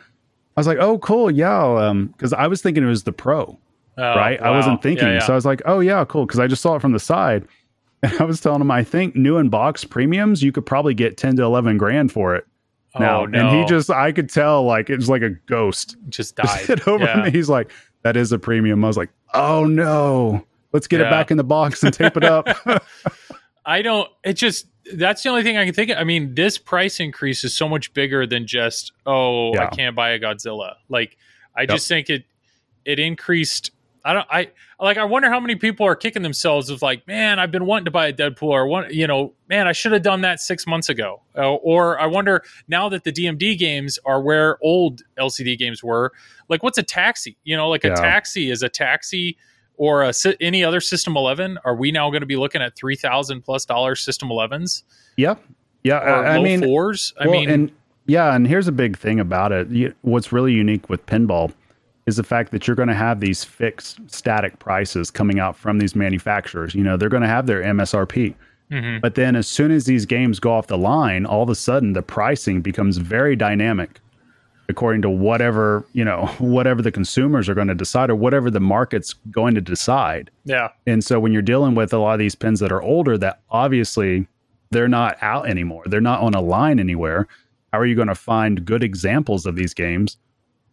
I was like, oh, cool, yeah, um, because I was thinking it was the Pro. Oh, right? I wasn't thinking. Yeah, yeah. So I was like, oh, yeah, cool. Because I just saw it from the side. And I was telling him, I think new in box premiums, you could probably get 10 to 11 grand for it now. oh, no. And he just, I could tell like it was like a ghost just died. over yeah. me. He's like, that is a premium. I was like, oh, no. Let's get Yeah. it back in the box and tape it up. I don't. It just that's the only thing I can think of. I mean, this price increase is so much bigger than just oh, I can't buy a Godzilla. Like I Yep. just think it it increased. I don't. I like. I wonder how many people are kicking themselves of like, man, I've been wanting to buy a Deadpool, or one, you know, man, I should have done that six months ago. Uh, or I wonder now that the DMD games are where old LCD games were. Like, what's a taxi? You know, like a taxi is a taxi or a, any other System 11? Are we now going to be looking at three thousand plus dollars System 11s yep. Yeah. or I, I mean, fours? I well, mean, and yeah, and here's a big thing about it. You- What's really unique with pinball is the fact that you're going to have these fixed static prices coming out from these manufacturers. You know, they're going to have their MSRP. mhm. But then as soon as these games go off the line, all of a sudden the pricing becomes very dynamic according to whatever, you know, whatever the consumers are going to decide or whatever the market's going to decide. yeah, And so when you're dealing with a lot of these pins that are older that obviously they're not out anymore, they're not on a line anywhere, how are you going to find good examples of these games?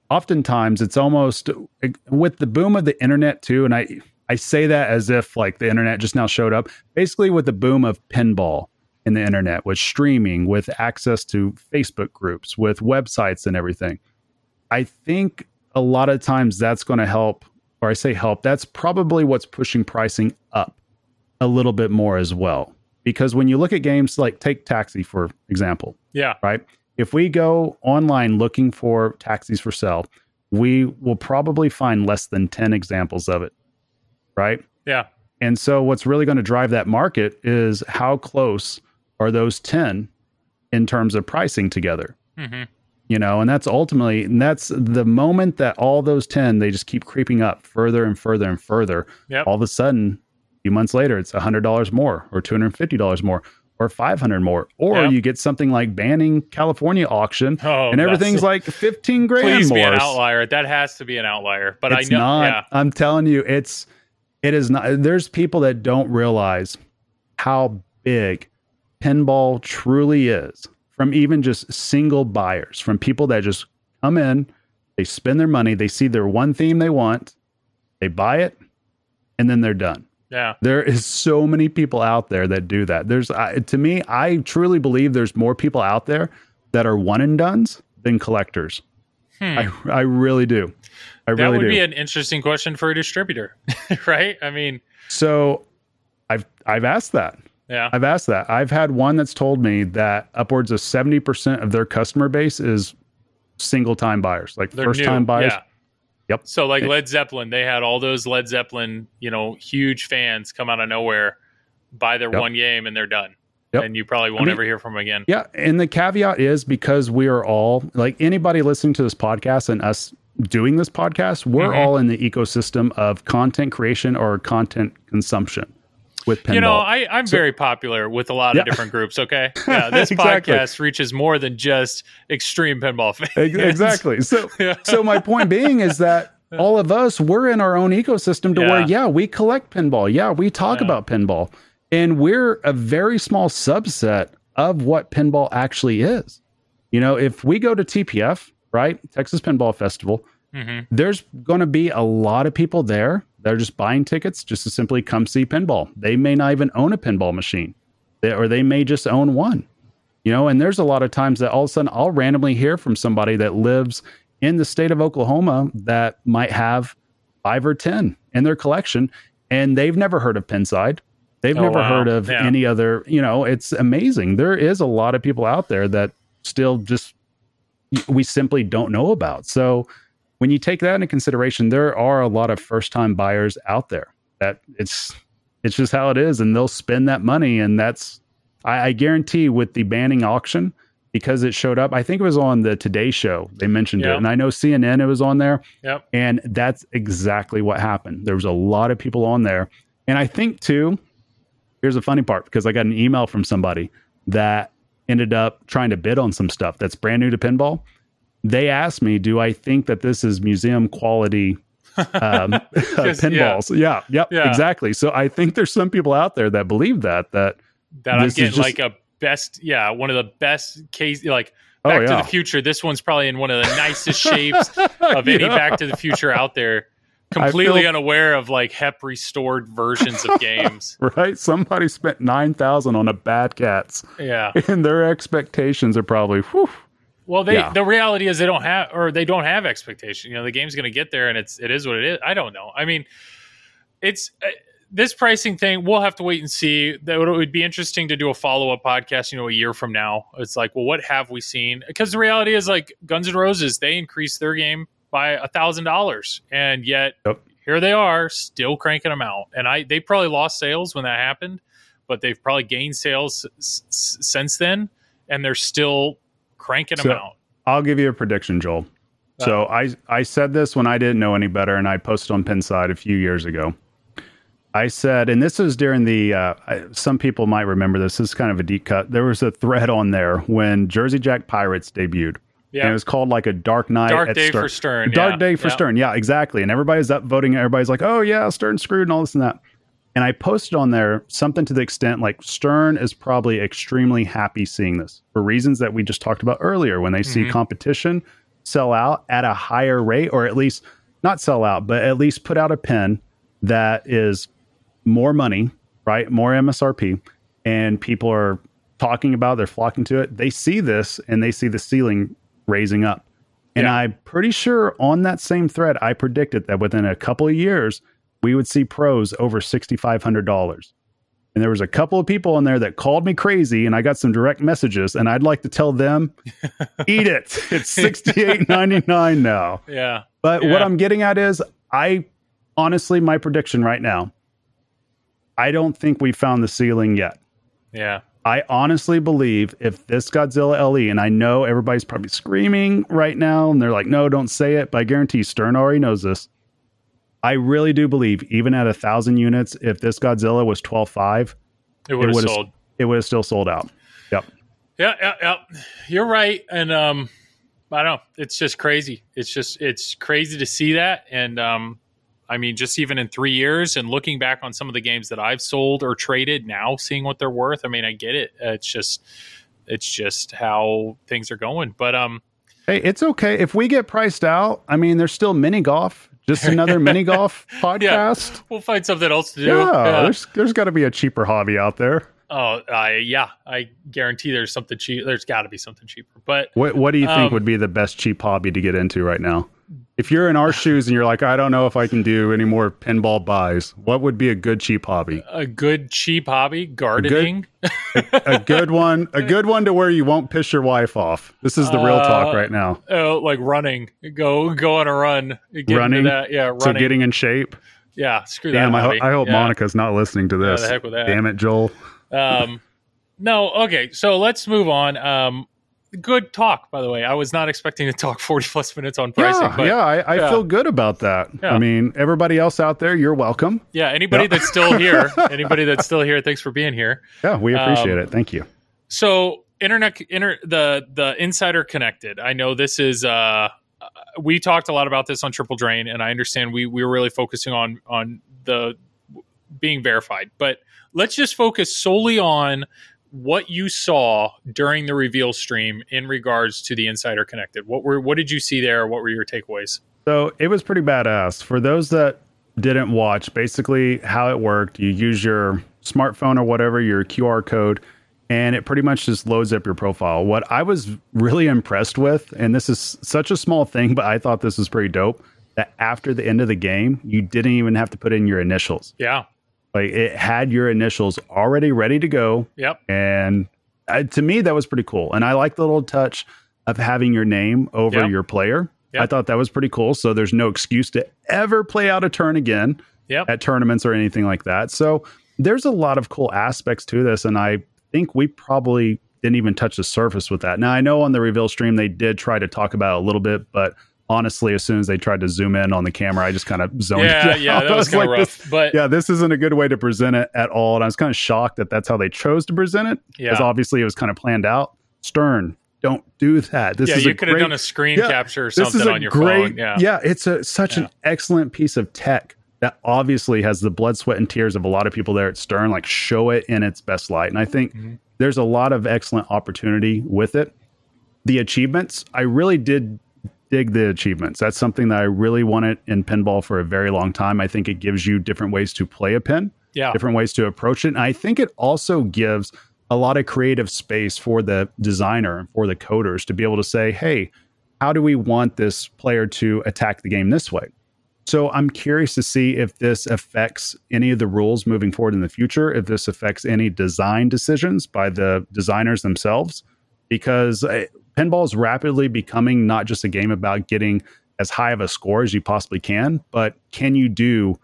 Oftentimes it's almost eh, with the boom of the internet too and I I say that as if like the internet just now showed up. Basically with the boom of pinball in the internet with streaming, with access to Facebook groups, with websites and everything. I think a lot of times that's going to help, or I say help, that's probably what's pushing pricing up a little bit more as well. Because when you look at games like take Taxi, for example, yeah, right? If we go online looking for taxis for sale, we will probably find less than 10 examples of it, right? yeah, And so what's really going to drive that market is how close are those 10 in terms of pricing together hmm you know and that's ultimately and that's the moment that all those 10 they just keep creeping up further and further and further Yep. all of a sudden a few months later it's $100 more or $250 more or 500 more or Yep. you get something like banning california auction Oh, and everything's like 15 grand Please more be an outlier. That has to be an outlier. But it's I know, not yeah, i'm telling you it's it is not there's people that don't realize how big pinball truly is from even just single buyers from people that just come in they spend their money they see their one theme they want they buy it and then they're done yeah, there is so many people out there that do that there's I to me i truly believe there's more people out there that are one and dones than collectors Hmm. i i really do i that really would do be an interesting question for a distributor, right? I mean, So I've I've asked that. Yeah, I've asked that. I've had one that's told me that upwards of 70% of their customer base is single time buyers, like they're first new. time buyers. Yeah. Yep. So like Led Zeppelin, they had all those Led Zeppelin, you know, huge fans come out of nowhere, buy their Yep. one game, and they're done. Yep. And you probably won't mean- ever hear from them again. Yeah, and the caveat is because we are all like anybody listening to this podcast and us doing this podcast, we're Mhm. all in the ecosystem of content creation or content consumption with pinball. You know, I, I'm So- very popular with a lot Yeah. of different groups. Okay, yeah, this Exactly. podcast reaches more than just extreme pinball fans. Exactly. So Yeah. so my point being is that all of us we're in our own ecosystem to where Yeah. yeah we collect pinball yeah we talk Yeah. about pinball and we're a very small subset of what pinball actually is you know if we go to tpf right texas pinball festival hmm there's going to be a lot of people there that are just buying tickets just to simply come see pinball. They may not even own a pinball machine. They, or they may just own one you know? And there's a lot of times that all of a sudden i'll randomly hear from somebody that lives in the state of oklahoma that might have five or ten in their collection and they've never heard of pinside. They've Oh, never wow. heard of Yeah. any other you know? It's amazing. There is a lot of people out there that still just we simply don't know about. So when you take that into consideration there are a lot of first time buyers out there that it's it's just how it is, and they'll spend that money, and that's I, I guarantee with the banning auction because it showed up. I think it was on the Today Show. They mentioned Yeah. it, and I know CNN it was on there. Yep. And that's exactly what happened. There was a lot of people on there. And I think too, here's the funny part because I got an email from somebody that ended up trying to bid on some stuff that's brand new to pinball. They asked me, do I think that this is museum quality um, uh, yeah. pinballs? Yeah. Yep. Yeah. Exactly. So I think there's some people out there that believe that, that, That I'm getting just- like a best, yeah, one of the best case, like Oh, Back yeah. to the Future. This one's probably in one of the nicest shapes of any Yeah. Back to the Future out there. Completely feel- unaware of like HEP restored versions of games. right? Somebody spent 9000 on a Bad Cats Yeah. and their expectations are probably, whew, Well, they Yeah. the reality is they don't have or they don't have expectation. You know, the game's going to get there, and it's it is what it is. I don't know. I mean, it's uh, this pricing thing. We'll have to wait and see. That would, it would be interesting to do a follow up podcast. You know, a year from now, it's like, well, what have we seen? Because the reality is, like Guns N' Roses, they increased their game by a thousand dollars, and yet Yep. here they are still cranking them out. And I they probably lost sales when that happened, but they've probably gained sales s- s- since then, and they're still cranking them So- out. I'll give you a prediction, Joel. So I I said this when I didn't know any better, and I posted on Pinside a few years ago. I said, and this was during the. Uh, I, some people might remember this. This is kind of a deep cut. There was a thread on there when Jersey Jack Pirates debuted. Yeah. And it was called like a Dark Night. Dark at Day Stern. for Stern. Dark yeah. Day for yeah. Stern. Yeah, exactly. And everybody's up voting. Everybody's like, oh, yeah, Stern screwed and all this and that. And I posted on there something to the extent like Stern is probably extremely happy seeing this for reasons that we just talked about earlier when they see Mhm. competition sell out at a higher rate, or at least not sell out, but at least put out a pin that is more money, right? More MSRP. And people are talking about, they're flocking to it. They see this and they see the ceiling raising up. And Yeah. I'm pretty sure on that same thread, I predicted that within a couple of years, we would see pros over $6,500. And there was a couple of people in there that called me crazy, and I got some direct messages, and I'd like to tell them, eat it. It's sixty-eight ninety-nine now. Yeah. But what I'm getting at is, I honestly, my prediction right now, I don't think we found the ceiling yet. Yeah. I honestly believe if this Godzilla LE, and I know everybody's probably screaming right now, and they're like, no, don't say it, but I guarantee Stern already knows this. I really do believe, even at a thousand units, if this Godzilla was twelve five, It would have sold. it would have still sold out. Yep. Yeah, yeah, yeah. You're right. And um I don't know. It's just crazy. It's just it's crazy to see that. And um I mean, just even in three years and looking back on some of the games that I've sold or traded now, seeing what they're worth. I mean, I get it. It's just it's just how things are going. But um Hey, it's okay if we get priced out. I mean, there's still mini golf, just another mini golf podcast. Yeah. we'll find something else to do. Yeah, there's there's got to be a cheaper hobby out there. Oh, I yeah. I guarantee there's something cheap. There's got to be something cheaper. But What What do you think Um, would be the best cheap hobby to get into right now? If you're in our shoes and you're like, I don't know if I can do any more pinball buys, what would be a good cheap hobby? a good cheap hobby, gardening. A good one, a good one to where you won't piss your wife off. This is the real talk Uh, right now. Oh, like running. Go go on a run. Get Running? that. Yeah, running. So getting in shape. yeah, screw Damn, that. I, ho-. I hope yeah. Monica's not listening to Yeah, this. the heck with that. Damn it, Joel. Um, no, okay. So let's move on. Um, good talk, by the way. I was not expecting to talk forty plus minutes on pricing, yeah, but yeah, I, I yeah. feel good about that. Yeah. I mean, everybody else out there, you're welcome. yeah. Anybody that's still here, anybody that's still here, thanks for being here. Yeah, we appreciate Um, it. Thank you. So internet inter the the insider connected. I know this is uh we talked a lot about this on Triple Drain, and I understand we we were really focusing on on the being verified, but let's just focus solely on what you saw during the reveal stream in regards to the insider connected. What were what did you see there? What were your takeaways? So it was pretty badass. For those that didn't watch, basically how it worked, you use your smartphone or whatever, your QR code, and it pretty much just loads up your profile. What I was really impressed with, and this is such a small thing, but I thought this was pretty dope, that after the end of the game, you didn't even have to put in your initials. Yeah. Like it had your initials already ready to go. Yep. And uh, to me, that was pretty cool. And I like the little touch of having your name over Yep. your player. Yep. I thought that was pretty cool. So there's no excuse to ever play out a turn again. Yep. at tournaments or anything like that. So there's a lot of cool aspects to this, and I think we probably didn't even touch the surface with that. Now I know on the reveal stream they did try to talk about a little bit, but honestly, as soon as they tried to zoom in on the camera, I just kind of zoned Yeah, out. yeah, that I was kind of like, rough. this- but yeah, this isn't a good way to present it at all. And I was kind of shocked that that's how they chose to present it, because yeah, obviously it was kind of planned out. Stern, don't do that. This yeah, is you could have done a screen Yeah, capture or this something is a on your great, phone. Yeah, yeah it's a such an excellent piece of tech that obviously has the blood, sweat, and tears of a lot of people there at Stern. Like show it in its best light, and I think Mhm. there's a lot of excellent opportunity with it. The achievements, I really did dig the achievements. That's something that I really wanted in pinball for a very long time. I think it gives you different ways to play a pin yeah, different ways to approach it. And I think it also gives a lot of creative space for the designer and for the coders to be able to say, hey, how do we want this player to attack the game this way? So I'm curious to see if this affects any of the rules moving forward in the future, if this affects any design decisions by the designers themselves, because uh, pinball is rapidly becoming not just a game about getting as high of a score as you possibly can, but can you do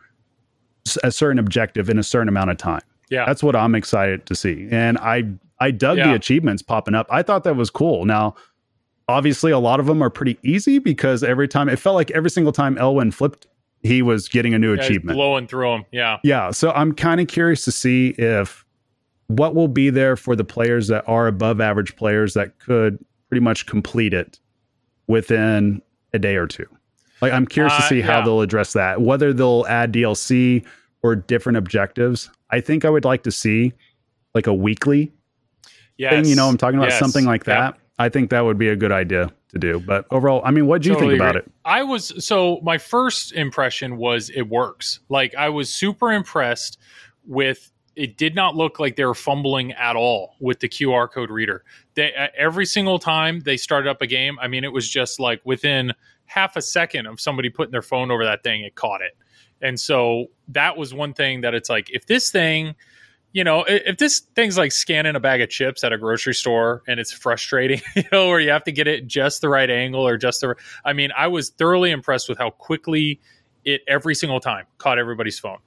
a certain objective in a certain amount of time? yeah. That's what I'm excited to see. And I I dug the achievements popping up. I thought that was cool. Now, obviously a lot of them are pretty easy because every time it felt like every single time Elwin flipped, he was getting a new Yeah, achievement. blowing through them. Yeah, Yeah, so I'm kind of curious to see if what will be there for the players that are above average players that could pretty much complete it within a day or two. Like I'm curious to Uh, see how they'll address that, whether they'll add DLC or different objectives. I think I would like to see like a weekly yes. thing, you know, I'm talking about Yes. something like Yeah. that. I think that would be a good idea to do. But overall, I mean, what do you Totally think about agree. it? I was so my first impression was it works. Like I was super impressed with it did not look like they were fumbling at all with the QR code reader. They every single time they started up a game, I mean it was just like within half a second of somebody putting their phone over that thing, it caught it. And so that was one thing that it's like if this thing you know, if this thing's like scanning a bag of chips at a grocery store and it's frustrating, you know, where you have to get it just the right angle or just the, I mean, I was thoroughly impressed with how quickly it every single time caught everybody's phone.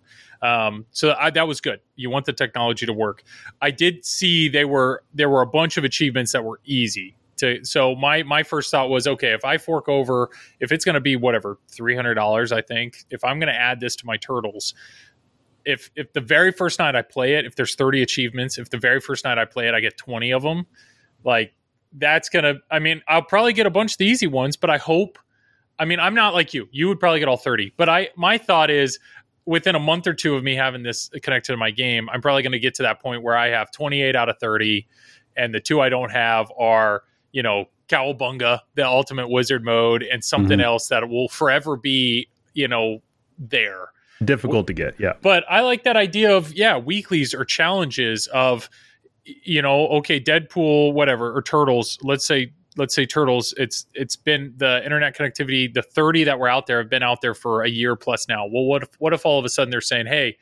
Um, so I, that was good. You want the technology to work. I did see they were there were a bunch of achievements that were easy to. So my my first thought was okay if I fork over if it's going to be whatever three hundred dollars I think if I'm going to add this to my turtles if if the very first night I play it, if there's 30 achievements, if the very first night I play it, I get 20 of them, like that's gonna. I mean, I'll probably get a bunch of the easy ones, but I hope. I mean, I'm not like you. You would probably get all 30, but I my thought is within a month or two of me having this connected to my game, I'm probably going to get to that point where I have 28 out of 30, and the two I don't have are you know Cowabunga, the Ultimate Wizard mode, and something Mhm. else that will forever be you know there Difficult to get. Yeah. but I like that idea of yeah, weeklies or challenges of you know, okay, Deadpool, whatever, or Turtles. Let's say let's say Turtles. It's it's been the internet connectivity. The thirty that were out there have been out there for a year plus now. Well, what if what if all of a sudden they're saying, hey,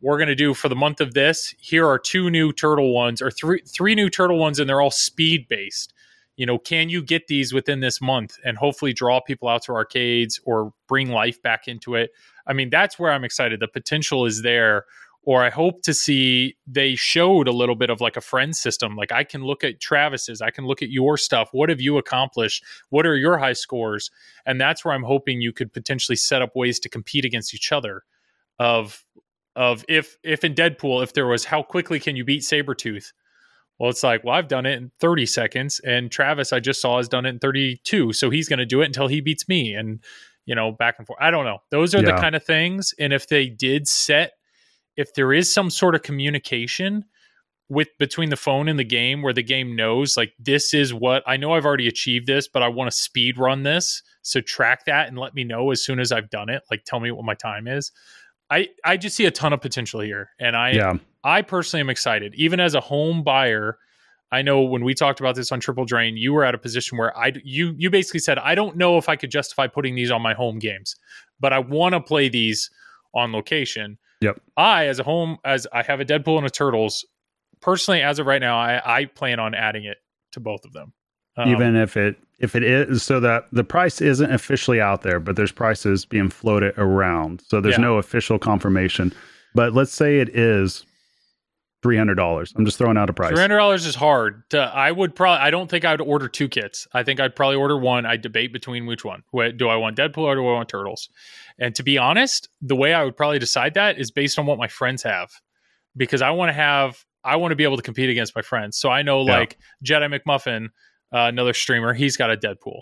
we're going to do for the month of this. Here are two new turtle ones or three three new turtle ones, and they're all speed based. You know, can you get these within this month and hopefully draw people out to arcades or bring life back into it? I mean, that's where I'm excited. The potential is there. Or I hope to see they showed a little bit of like a friend system. Like I can look at Travis's, I can look at your stuff. What have you accomplished? What are your high scores? And that's where I'm hoping you could potentially set up ways to compete against each other. Of of if if in Deadpool, if there was how quickly can you beat Sabretooth? Well, it's like, well, I've done it in 30 seconds, and Travis I just saw has done it in 32. So he's going to do it until he beats me. And you know, back and forth. I don't know. Those are the kind of things. And if they did set, if there is some sort of communication with between the phone and the game where the game knows like this is what I know I've already achieved this, but I want to speed run this. So track that and let me know as soon as I've done it. Like tell me what my time is. I I just see a ton of potential here. And I Yeah. I personally am excited. Even as a home buyer, I know when we talked about this on Triple Drain, you were at a position where I you you basically said I don't know if I could justify putting these on my home games, but I want to play these on location. Yep. I as a home as I have a Deadpool and a Turtles, personally as of right now, I I plan on adding it to both of them. Um, even if it if it is so that the price isn't officially out there but there's prices being floated around so there's Yeah. no official confirmation but let's say it is $300 i'm just throwing out a price Three hundred dollars is hard. To, I would probably. I don't think I would order two kits. I think I'd probably order one. I debate between which one. Do I want Deadpool or do I want Turtles? And to be honest, the way I would probably decide that is based on what my friends have, because I want to have. I want to be able to compete against my friends. So I know Yeah. like Jedi McMuffin, uh, another streamer, he's got a Deadpool.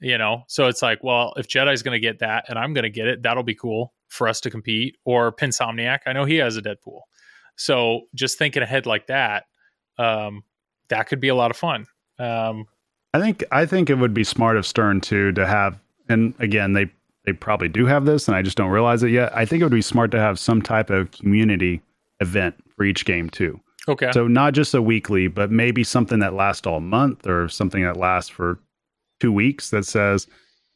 You know, so it's like, well, if Jedi's going to get that and I'm going to get it, that'll be cool for us to compete. Or Pinsomniac, I know he has a Deadpool. So just thinking ahead like that, um, that could be a lot of fun. Um, i think i think it would be smart of stern too to have and again they they probably do have this and i just don't realize it yet i think it would be smart to have some type of community event for each game too okay. So not just a weekly, but maybe something that lasts all month or something that lasts for two weeks that says,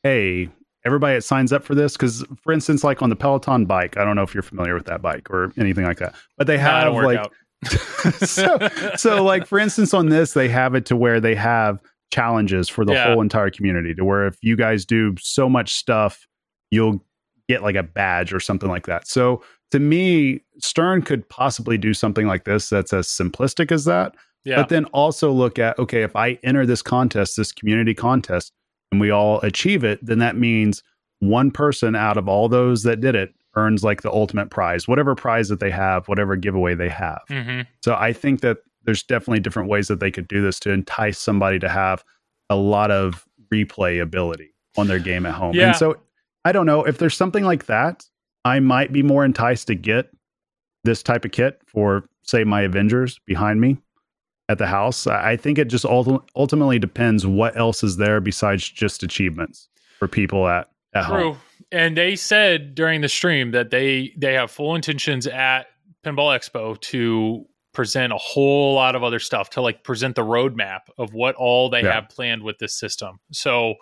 hey, everybody that signs up for this, because for instance, like on the Peloton bike, I don't know if you're familiar with that bike or anything like that, but they have like so so like for instance on this they have it to where they have challenges for the Yeah. whole entire community to where if you guys do so much stuff you'll get like a badge or something like that so to me stern could possibly do something like this that's as simplistic as that yeah. but then also look at okay if i enter this contest this community contest and we all achieve it then that means one person out of all those that did it earns like the ultimate prize whatever prize that they have whatever giveaway they have hmm so I think that there's definitely different ways that they could do this to entice somebody to have a lot of replay ability on their game at home. Yeah. And so I don't know if there's something like that, I might be more enticed to get this type of kit for say my Avengers behind me at the house. I think it just ult- ultimately depends what else is there besides just achievements for people at at home. And they said during the stream that they they have full intentions at Pinball Expo to present a whole lot of other stuff to like present the roadmap of what all they Yeah. have planned with this system. So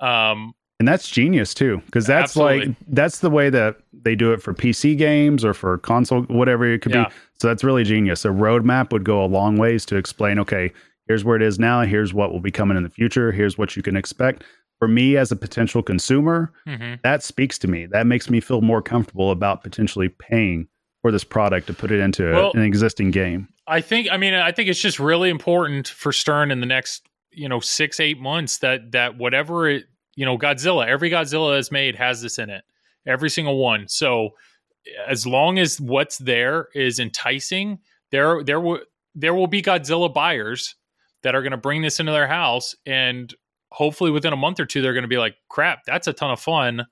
um And that's genius too, because that's Absolutely. like that's the way that they do it for PC games or for console, whatever it could Yeah. be. So that's really genius. A roadmap would go a long ways to explain. Okay, here's where it is now. Here's what will be coming in the future. Here's what you can expect. For me as a potential consumer, mhm. that speaks to me. That makes me feel more comfortable about potentially paying for this product to put it into Well- an existing game. I think I mean I think it's just really important for Stern in the next you know six eight months that that whatever it you know Godzilla every Godzilla that's made has this in it every single one so as long as what's there is enticing there there will there will be Godzilla buyers that are going to bring this into their house and hopefully within a month or two they're going to be like crap that's a ton of fun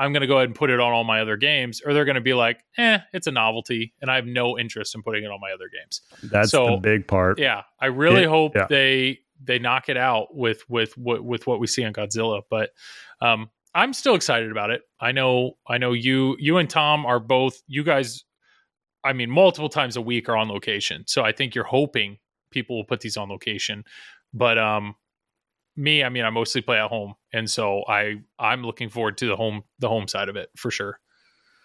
I'm going to go ahead and put it on all my other games or they're going to be like eh it's a novelty and I have no interest in putting it on my other games That's So, the big part. yeah, I really It- hope yeah. they they knock it out with with with, with what we see on Godzilla. But um, I'm still excited about it. I know I know you you and Tom are both you guys. I mean, multiple times a week are on location, so I think you're hoping people will put these on location. But um, me, I mean, I mostly play at home, and so I I'm looking forward to the home the home side of it for sure.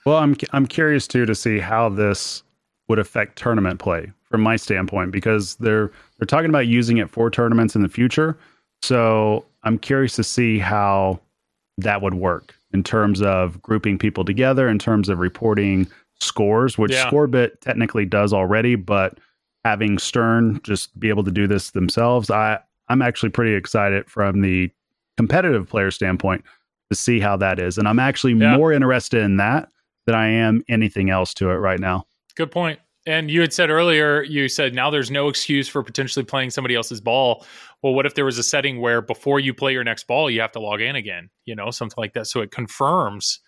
Well, I'm I'm curious too to see how this would affect tournament play from my standpoint because they're they're talking about using it for tournaments in the future. So I'm curious to see how that would work in terms of grouping people together, in terms of reporting scores, which Yeah. Scorebit technically does already, but having Stern just be able to do this themselves, I I'm actually pretty excited from the competitive player standpoint to see how that is, and I'm actually Yeah. more interested in that than I am anything else to it right now. Good point. And you had said earlier, you said now there's no excuse for potentially playing somebody else's ball. Well, what if there was a setting where before you play your next ball, you have to log in again, you know, something like that. So it confirms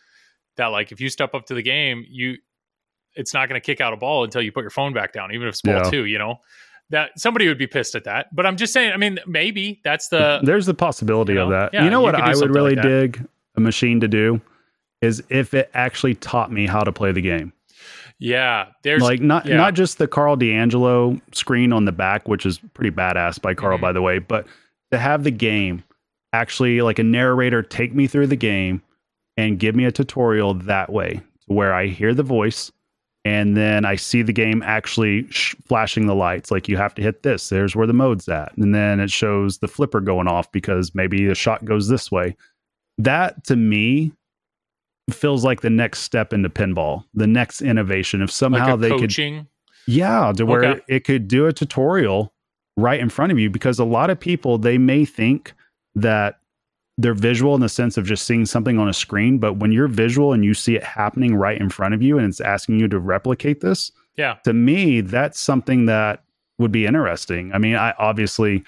that, like, if you step up to the game, you, it's not going to kick out a ball until you put your phone back down, even if it's ball Yeah. two, you know, that somebody would be pissed at that. But I'm just saying, I mean, maybe that's the, There's the possibility you of that. yeah, you know you what I would really like dig a machine to do is if it actually taught me how to play the game. Yeah, there's like not yeah. not just the Karl DeAngelo screen on the back, which is pretty badass by Karl, Mhm. by the way, but to have the game actually like a narrator take me through the game and give me a tutorial that way to where I hear the voice and then I see the game actually sh- flashing the lights. Like you have to hit this. There's where the mode's at, and then it shows the flipper going off because maybe the shot goes this way. That to me feels like the next step into pinball, the next innovation. If somehow like they could yeah, to where Okay. it could do a tutorial right in front of you because a lot of people they may think that they're visual in the sense of just seeing something on a screen, but when you're visual and you see it happening right in front of you and it's asking you to replicate this, Yeah. to me that's something that would be interesting. I mean, I obviously,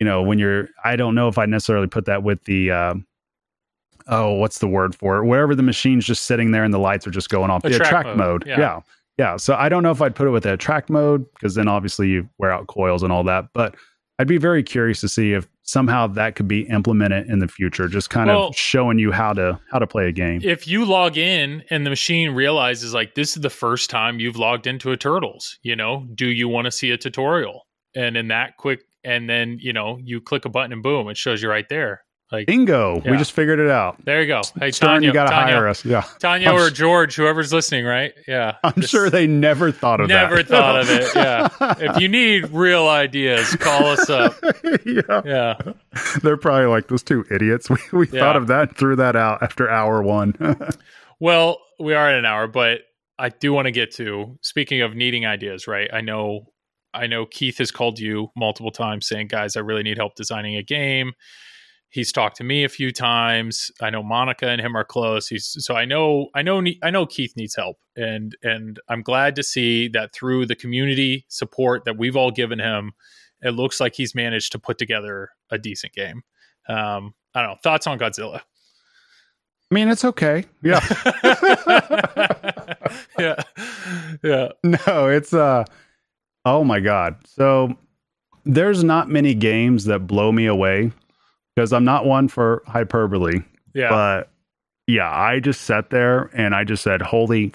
you know, when you're I don't know if I necessarily put that with the um oh, what's the word for it? Wherever the machine's just sitting there and the lights are just going off. The track track mode, mode. yeah. yeah. Yeah, so I don't know if I'd put it with a track mode because then obviously you wear out coils and all that. But I'd be very curious to see if somehow that could be implemented in the future, just kind Well- of showing you how to how to play a game. If you log in and the machine realizes like this is the first time you've logged into a Turtles, you know, do you want to see a tutorial? And in that quick, and then you know you click a button and boom, it shows you right there. Like Bingo! Yeah. We just figured it out. there you go. Hey Stern, Tanya, you got to hire us. Yeah, Tanya I'm or George, whoever's listening, right? Yeah, I'm Just sure they never thought of never that. Never thought of it. Yeah, if you need real ideas, call us up. yeah, Yeah, they're probably like those two idiots. We we Yeah. thought of that, and threw that out after hour one. Well, we are at an hour, but I do want to get to speaking of needing ideas, right? I know I know Keith has called you multiple times saying, "Guys, I really need help designing a game." He's talked to me a few times. I know Monica and him are close. He's so I know I know I know Keith needs help, and and I'm glad to see that through the community support that we've all given him, it looks like he's managed to put together a decent game. Um, I don't know thoughts on Godzilla. I mean, it's okay. Yeah. yeah, yeah. No, it's uh oh my god. So there's not many games that blow me away because I'm not one for hyperbole, Yeah, but yeah, I just sat there and I just said, "Holy!"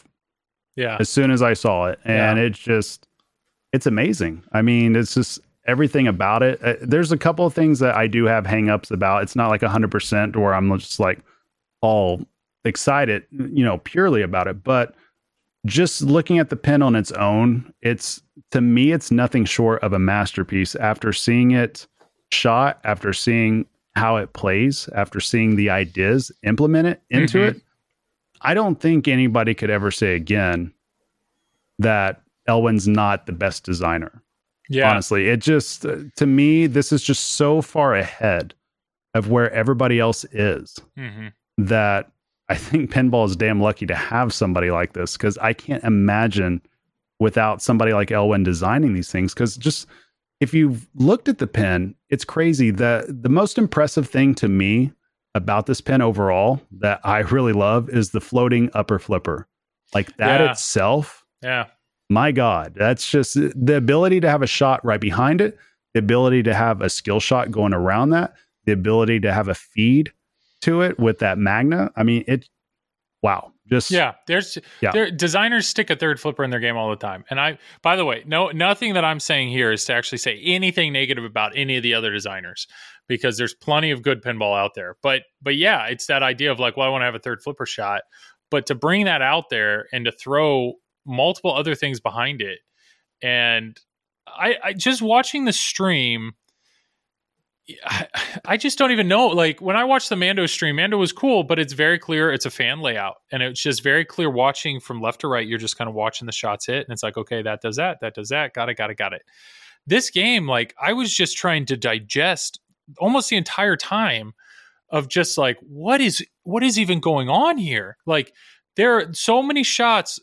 yeah, as soon as I saw it, and Yeah. it's just it's amazing. I mean, it's just everything about it. Uh, there's a couple of things that I do have hangups about. It's not like 100% where I'm just like all excited, you know, purely about it, but just looking at the pen on its own, it's to me it's nothing short of a masterpiece after seeing it shot, after seeing how it plays, after seeing the ideas implement it into Mhm. it. I don't think anybody could ever say again that Elwin's not the best designer. yeah. Honestly, it just uh, to me this is just so far ahead of where everybody else is hmm that I think pinball is damn lucky to have somebody like this because I can't imagine without somebody like Elwin designing these things. Because just if you've looked at the pen, it's crazy. The the most impressive thing to me about this pen overall that I really love is the floating upper flipper. Like that Yeah. itself, Yeah, my God, that's just the ability to have a shot right behind it, the ability to have a skill shot going around that, the ability to have a feed to it with that magna. I mean, it, wow, just, yeah. There's Yeah. there designers stick a third flipper in their game all the time. And I, by the way, no, nothing that I'm saying here is to actually say anything negative about any of the other designers because there's plenty of good pinball out there. But but yeah, it's that idea of like, well, I want to have a third flipper shot, but to bring that out there and to throw multiple other things behind it, and I, I just watching the stream. I, just don't even know. Like when I watched the Mando stream, Mando was cool, but it's very clear it's a fan layout, and it's just very clear watching from left to right. You're just kind of watching the shots hit, and it's like, okay, that does that, that does that, got it, got it, got it. This game, like I was just trying to digest almost the entire time of just like what is what is even going on here? Like there are so many shots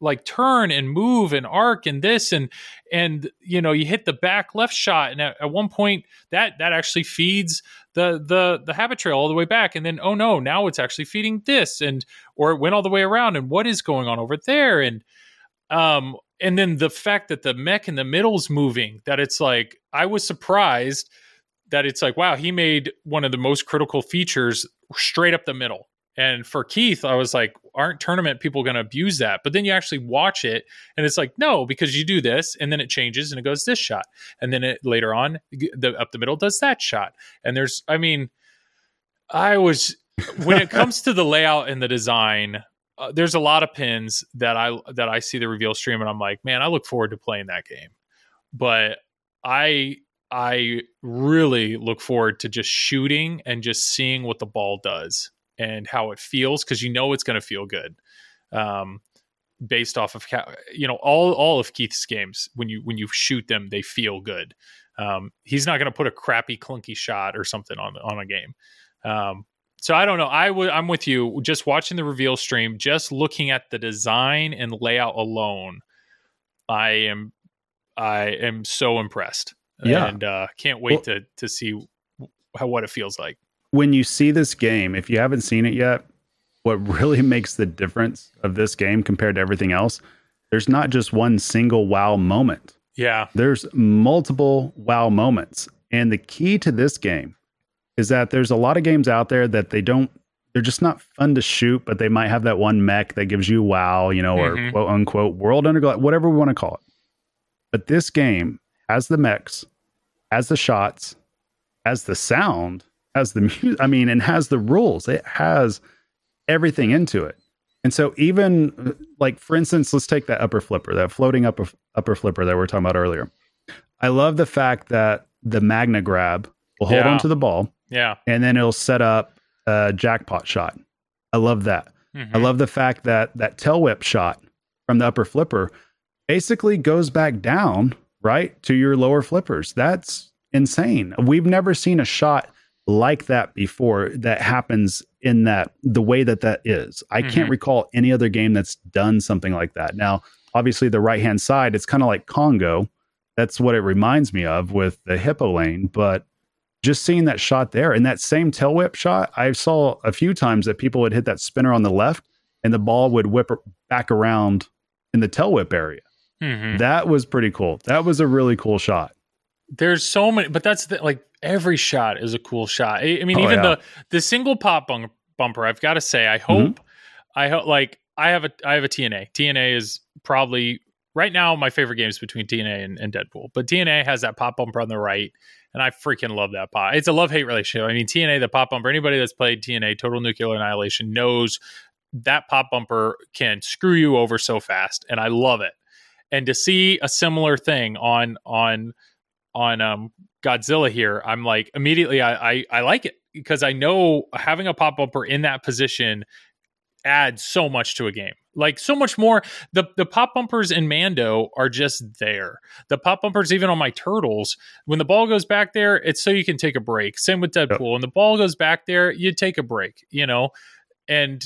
like turn and move and arc and this and and you know you hit the back left shot and at, at one point that that actually feeds the the the habit trail all the way back and then oh no now it's actually feeding this and or it went all the way around and what is going on over there? And um and then the fact that the mech in the middle's moving that it's like i was surprised that it's like wow he made one of the most critical features straight up the middle. And for keith i was like aren't tournament people going to abuse that but then you actually watch it and it's like no because you do this and then it changes and it goes this shot and then it later on the up the middle does that shot and there's i mean i was when it comes to the layout and the design uh, there's a lot of pins that I that I see the reveal stream and I'm like, man, I look forward to playing that game. But I I really look forward to just shooting and just seeing what the ball does and how it feels because you know it's going to feel good. Um, based off of you know all all of Keith's games when you when you shoot them they feel good. Um, he's not going to put a crappy clunky shot or something on on a game. Um, so I don't know. I would I'm with you. Just watching the reveal stream, just looking at the design and layout alone, I am I am so impressed. Yeah, and uh, can't wait well, to to see how what it feels like. When you see this game, if you haven't seen it yet, what really makes the difference of this game compared to everything else, there's not just one single wow moment. Yeah. There's multiple wow moments. And the key to this game is that there's a lot of games out there that they don't they're just not fun to shoot, but they might have that one mech that gives you wow, you know, mm-hmm. or quote unquote world underglow, whatever we want to call it. But this game has the mechs, has the shots, has the sound, has the music, I mean, and has the rules. It has everything into it. And so even like for instance, let's take that upper flipper, that floating upper upper flipper that we are talking about earlier. I love the fact that the Magna grab will hold yeah. onto the ball. Yeah. And then it'll set up a jackpot shot. I love that. Mm-hmm. I love the fact that that tail whip shot from the upper flipper basically goes back down, right, to your lower flippers. That's insane. We've never seen a shot like that before that happens in that the way that that is. I mm-hmm. can't recall any other game that's done something like that. Now, obviously, the right hand side, it's kind of like Congo. That's what it reminds me of with the hippo lane. But just seeing that shot there and that same tail whip shot, I saw a few times that people would hit that spinner on the left and the ball would whip back around in the tail whip area. Mm-hmm. That was pretty cool. That was a really cool shot. There's so many, but that's the, like every shot is a cool shot. I, I mean, oh, even yeah. the the single pop bump, bumper. I've got to say, I hope, mm-hmm. I hope, like I have a I have a TNA. TNA is probably right now my favorite games between TNA and, and Deadpool. But TNA has that pop bumper on the right, and I freaking love that pop. It's a love hate relationship. I mean, TNA, the pop bumper. Anybody that's played TNA, Total Nuclear Annihilation, knows that pop bumper can screw you over so fast, and I love it. And to see a similar thing on on on um, Godzilla here, I'm like immediately I, I, I like it because I know having a pop bumper in that position adds so much to a game. Like so much more. The the pop bumpers in Mando are just there. The pop bumpers even on my turtles, when the ball goes back there, it's so you can take a break. Same with Deadpool. Yep. When the ball goes back there, you take a break, you know? And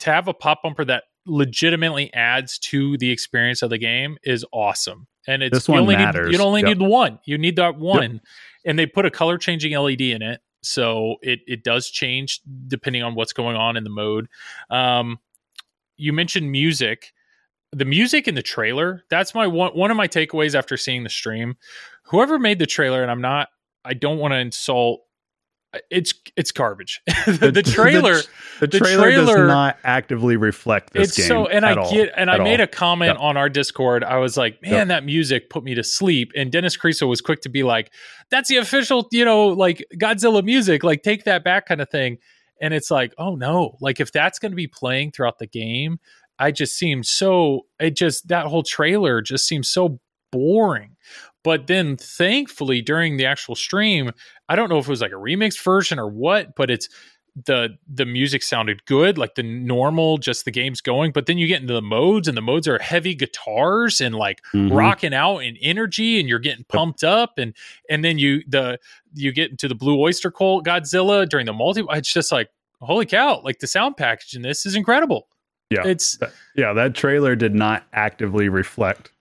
to have a pop bumper that legitimately adds to the experience of the game is awesome. And it's this one you only matters. Need, you only yep. need one. You need that one. Yep. And they put a color changing LED in it. So it, it does change depending on what's going on in the mode. Um, you mentioned music. The music in the trailer, that's my one one of my takeaways after seeing the stream. Whoever made the trailer, and I'm not I don't want to insult it's it's garbage. the, the, trailer, the, the, the trailer, trailer, does not actively reflect this it's game. So, and I all, get, and I made a comment yep. on our Discord. I was like, "Man, yep. that music put me to sleep." And Dennis Creasel was quick to be like, "That's the official, you know, like Godzilla music. Like, take that back, kind of thing." And it's like, oh no, like if that's going to be playing throughout the game, I just seemed so. It just that whole trailer just seems so boring. But then thankfully during the actual stream, I don't know if it was like a remix version or what, but it's the the music sounded good, like the normal, just the game's going. But then you get into the modes, and the modes are heavy guitars and like mm-hmm. rocking out and energy, and you're getting pumped up, and and then you the you get into the Blue Oyster Cult Godzilla during the multi. It's just like holy cow! Like the sound package in this is incredible. Yeah, it's yeah. That trailer did not actively reflect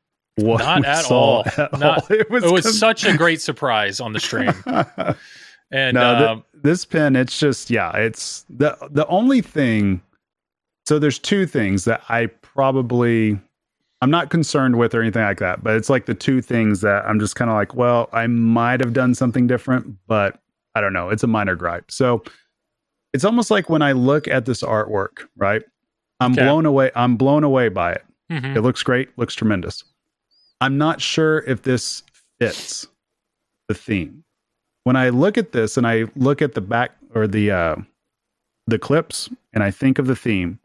what not at all. At not, all. It was, it was such a great surprise on the stream. and no, um, this pin, it's just yeah, it's the the only thing. So there's two things that I probably I'm not concerned with or anything like that, but it's like the two things that I'm just kind of like, well, I might have done something different, but I don't know. It's a minor gripe. So it's almost like when I look at this artwork, right? I'm okay. blown away. I'm blown away by it. Mm-hmm. It looks great, looks tremendous. I'm not sure if this fits the theme. When I look at this and I look at the back or the uh, the clips and I think of the theme,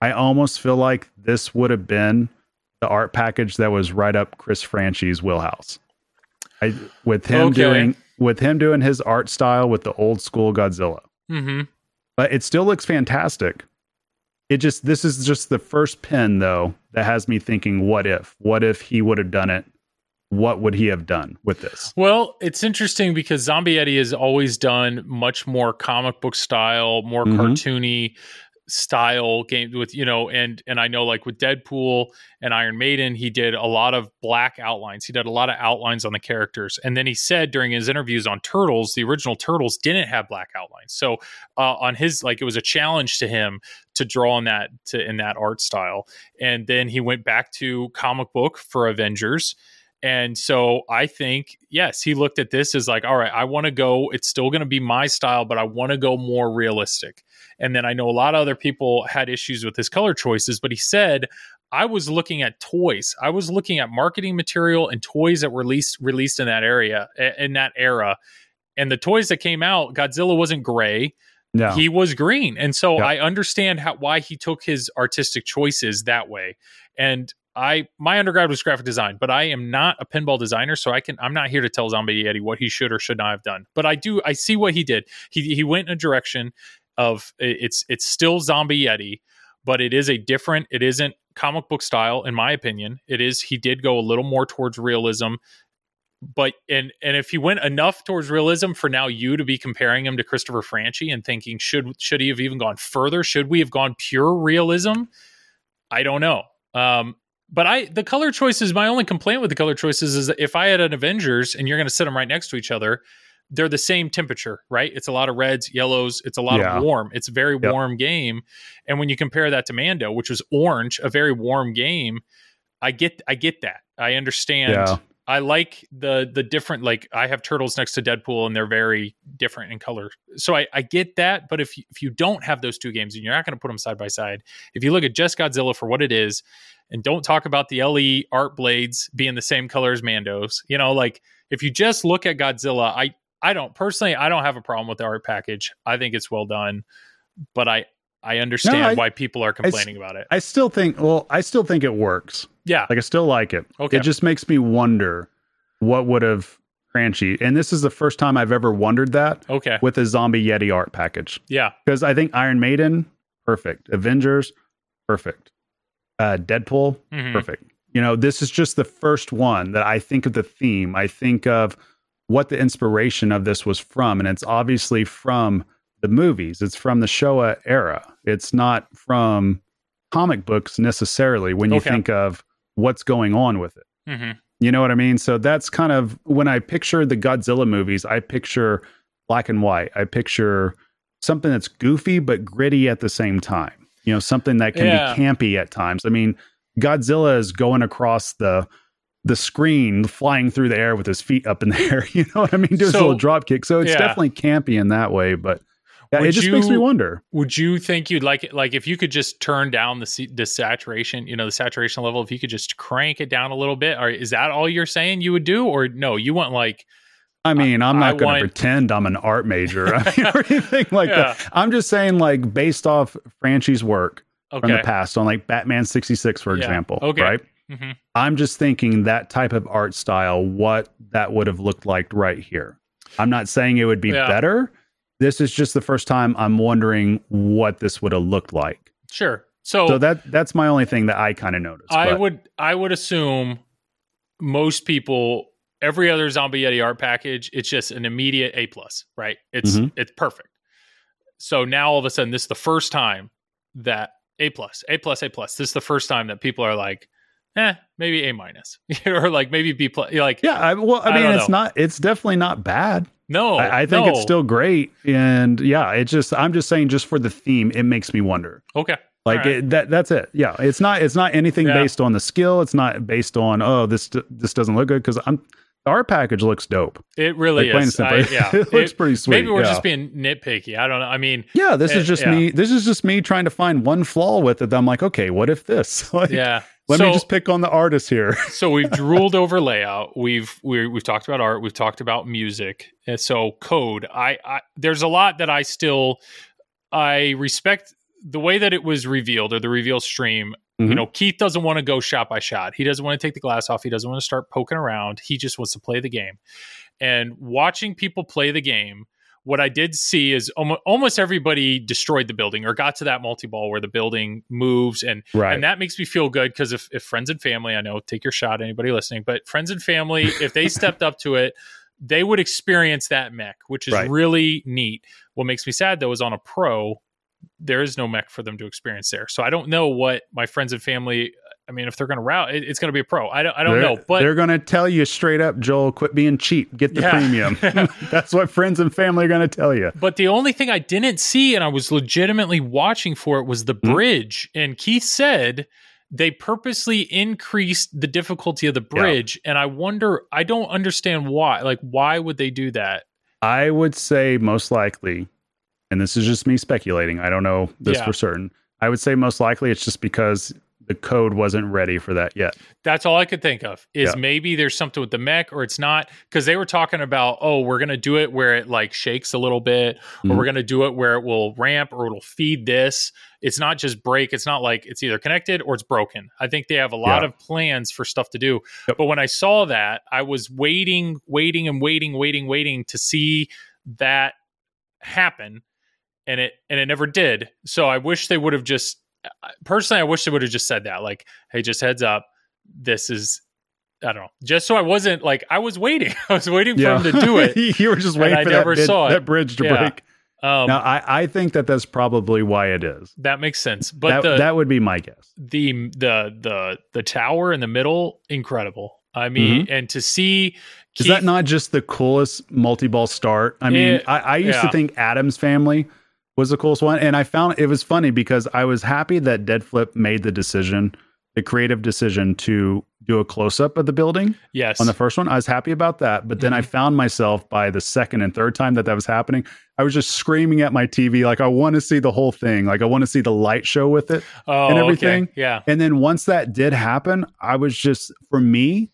I almost feel like this would have been the art package that was right up Chris Franchi's wheelhouse. I with him Okay. doing with him doing his art style with the old school Godzilla. Mm-hmm. But it still looks fantastic. It just this is just the first pin though that has me thinking what if? What if he would have done it? What would he have done with this? Well, it's interesting because Zombie Yeti has always done much more comic book style, more Mhm. cartoony style game with you know and and I know like with Deadpool and Iron Maiden he did a lot of black outlines. He did a lot of outlines on the characters. And then he said during his interviews on Turtles the original Turtles didn't have black outlines. So uh, on his like it was a challenge to him to draw in that to in that art style. And then he went back to comic book for Avengers. And so I think, yes, he looked at this as like, all right, I want to go, it's still going to be my style, but I want to go more realistic. And then I know a lot of other people had issues with his color choices, but he said, I was looking at toys. I was looking at marketing material and toys that were released released in that area in that era. And the toys that came out, Godzilla wasn't gray No. he was green and so Yeah. i understand how why he took his artistic choices that way and i my undergrad was graphic design but i am not a pinball designer so i can i'm not here to tell zombie yeti what he should or should not have done but i do i see what he did he he went in a direction of it's it's still zombie yeti but it is a different it isn't comic book style in my opinion. It is he did go a little more towards realism but and and if he went enough towards realism for now you to be comparing him to Christopher Franchi and thinking should should he have even gone further? Should we have gone pure realism? I don't know. Um but I the color choices my only complaint with the color choices is if I had an Avengers and you're going to sit them right next to each other they're the same temperature right it's a lot of reds yellows it's a lot Yeah. of warm it's a very Yep. warm game and when you compare that to Mando which was orange a very warm game I get I get that I understand Yeah. I like the the different like I have turtles next to Deadpool and they're very different in color. So I, I get that, but if you, if you don't have those two games and you're not going to put them side by side, if you look at just Godzilla for what it is, and don't talk about the LE art blades being the same color as Mando's, you know, like if you just look at Godzilla, I I don't personally I don't have a problem with the art package. I think it's well done, but I I understand I- why people are complaining about it. I still think well, I still think it works. yeah, Like I still like it. Okay. It just makes me wonder what would have Franchi, and this is the first time I've ever wondered that okay, with a zombie Yeti art package. yeah, Because I think Iron Maiden, perfect. Avengers, perfect. Uh, Deadpool, Mhm. perfect. You know, this is just the first one that I think of the theme. I think of what the inspiration of this was from, and it's obviously from the movies. It's from the Showa era. It's not from comic books necessarily when you Okay. think of what's going on with it. hmm You know what I mean? So that's kind of when I picture the Godzilla movies, I picture black and white. I picture something that's goofy but gritty at the same time. You know, something that can Yeah. be campy at times. I mean, Godzilla is going across the the screen, flying through the air with his feet up in the air. You know what I mean? Doing So- a little drop kick. So it's yeah. definitely campy in that way. But yeah, Would it just makes me wonder. would you think you'd like it like if you could just turn down the the saturation you know the saturation level if you could just crank it down a little bit or is that all you're saying you would do or no you want like I mean, I'm not going to pretend I'm an art major I mean, or anything like Yeah. that. I'm just saying, like, based off Franchi's work from the past on like Batman 66, for Yeah. example, Okay. right? Mhm. I'm just thinking that type of art style, what that would have looked like right here. I'm not saying it would be Yeah. better. This is just the first time I'm wondering what this would have looked like. sure so, So that that's my only thing that I kind of noticed. i but- would i would assume most people every other zombie yeti art package it's just an immediate a plus right it's Mhm. it's perfect so now all of a sudden this is the first time that a plus a plus a plus this is the first time that people are like eh maybe a minus or like maybe b plus like Yeah, I, well, I mean, it's know. not. It's definitely not bad. no I, I think no. it's still great, and yeah, it just. I'm just saying, just for the theme, it makes me wonder. okay Like right. it, that. That's it. Yeah, it's not. It's not anything Yeah. based on the skill. It's not based on oh this this doesn't look good because I'm. Our package looks dope. it really Like is. I, yeah it looks It- pretty sweet. maybe we're yeah. just being nitpicky i don't know i mean Yeah, this Eh, is just yeah. me. This is just me trying to find one flaw with it. That I'm like, okay, what if this? Like, yeah Let so, me just pick on the artist here. so we've drooled over layout we've we we've talked about art we've talked about music and so code I, I there's a lot that i still i respect the way that it was revealed or the reveal stream, Mhm. you know, Keith doesn't want to go shot by shot. He doesn't want to take the glass off. He doesn't want to start poking around. He just wants to play the game. And watching people play the game, what I did see is almost everybody destroyed the building or got to that multi ball where the building moves and right. and that makes me feel good because if, if friends and family, I know, take your shot, anybody listening, but friends and family, if they stepped up to it, they would experience that mech, which is Right. really neat. What makes me sad though is on a pro, there is no mech for them to experience there. So I don't know what my friends and family. I mean, if they're going to route, it, it's going to be a pro. I don't. I don't they're, know, but they're going to tell you straight up, Joel, quit being cheap. Get the Yeah. premium. That's what friends and family are going to tell you. But the only thing I didn't see, and I was legitimately watching for it, was the Mhm. bridge. And Keith said they purposely increased the difficulty of the Yeah. bridge. And I wonder, I don't understand why. Like, why would they do that? I would say most likely, and this is just me speculating. I don't know this Yeah. for certain. I would say most likely it's just because the code wasn't ready for that yet. That's all I could think of is Yeah. maybe there's something with the mech or it's not because they were talking about, oh, we're going to do it where it like shakes a little bit or Mhm. we're going to do it where it will ramp or it'll feed this. It's not just break. It's not like it's either connected or it's broken. I think they have a lot Yeah. of plans for stuff to do. Yep. But when I saw that, I was waiting, waiting and waiting, waiting, waiting to see that happen and it and it never did. So I wish they would have just personally I wish they would have just said that like hey just heads up this is I don't know just so I wasn't like I was waiting I was waiting for him to do it you were just waiting I for never that, bid- saw it. that bridge to Yeah. break. um now, I, I think that that's probably why it is. that makes sense but that, the that would be my guess. the the the the tower in the middle incredible I mean and to see Mm-hmm. Is Keith- that not just the coolest multi-ball start? I mean, It- I, I used yeah. to think Addams family was the coolest one, and I found it was funny because I was happy that Dead Flip made the decision, the creative decision to do a close-up of the building yes on the first one. I was happy about that, but then I Mm-hmm. found myself by the second and third time that that was happening, I was just screaming at my TV like I want to see the whole thing, like I want to see the light show with it. oh, and okay. everything. yeah And then once that did happen, I was just for me,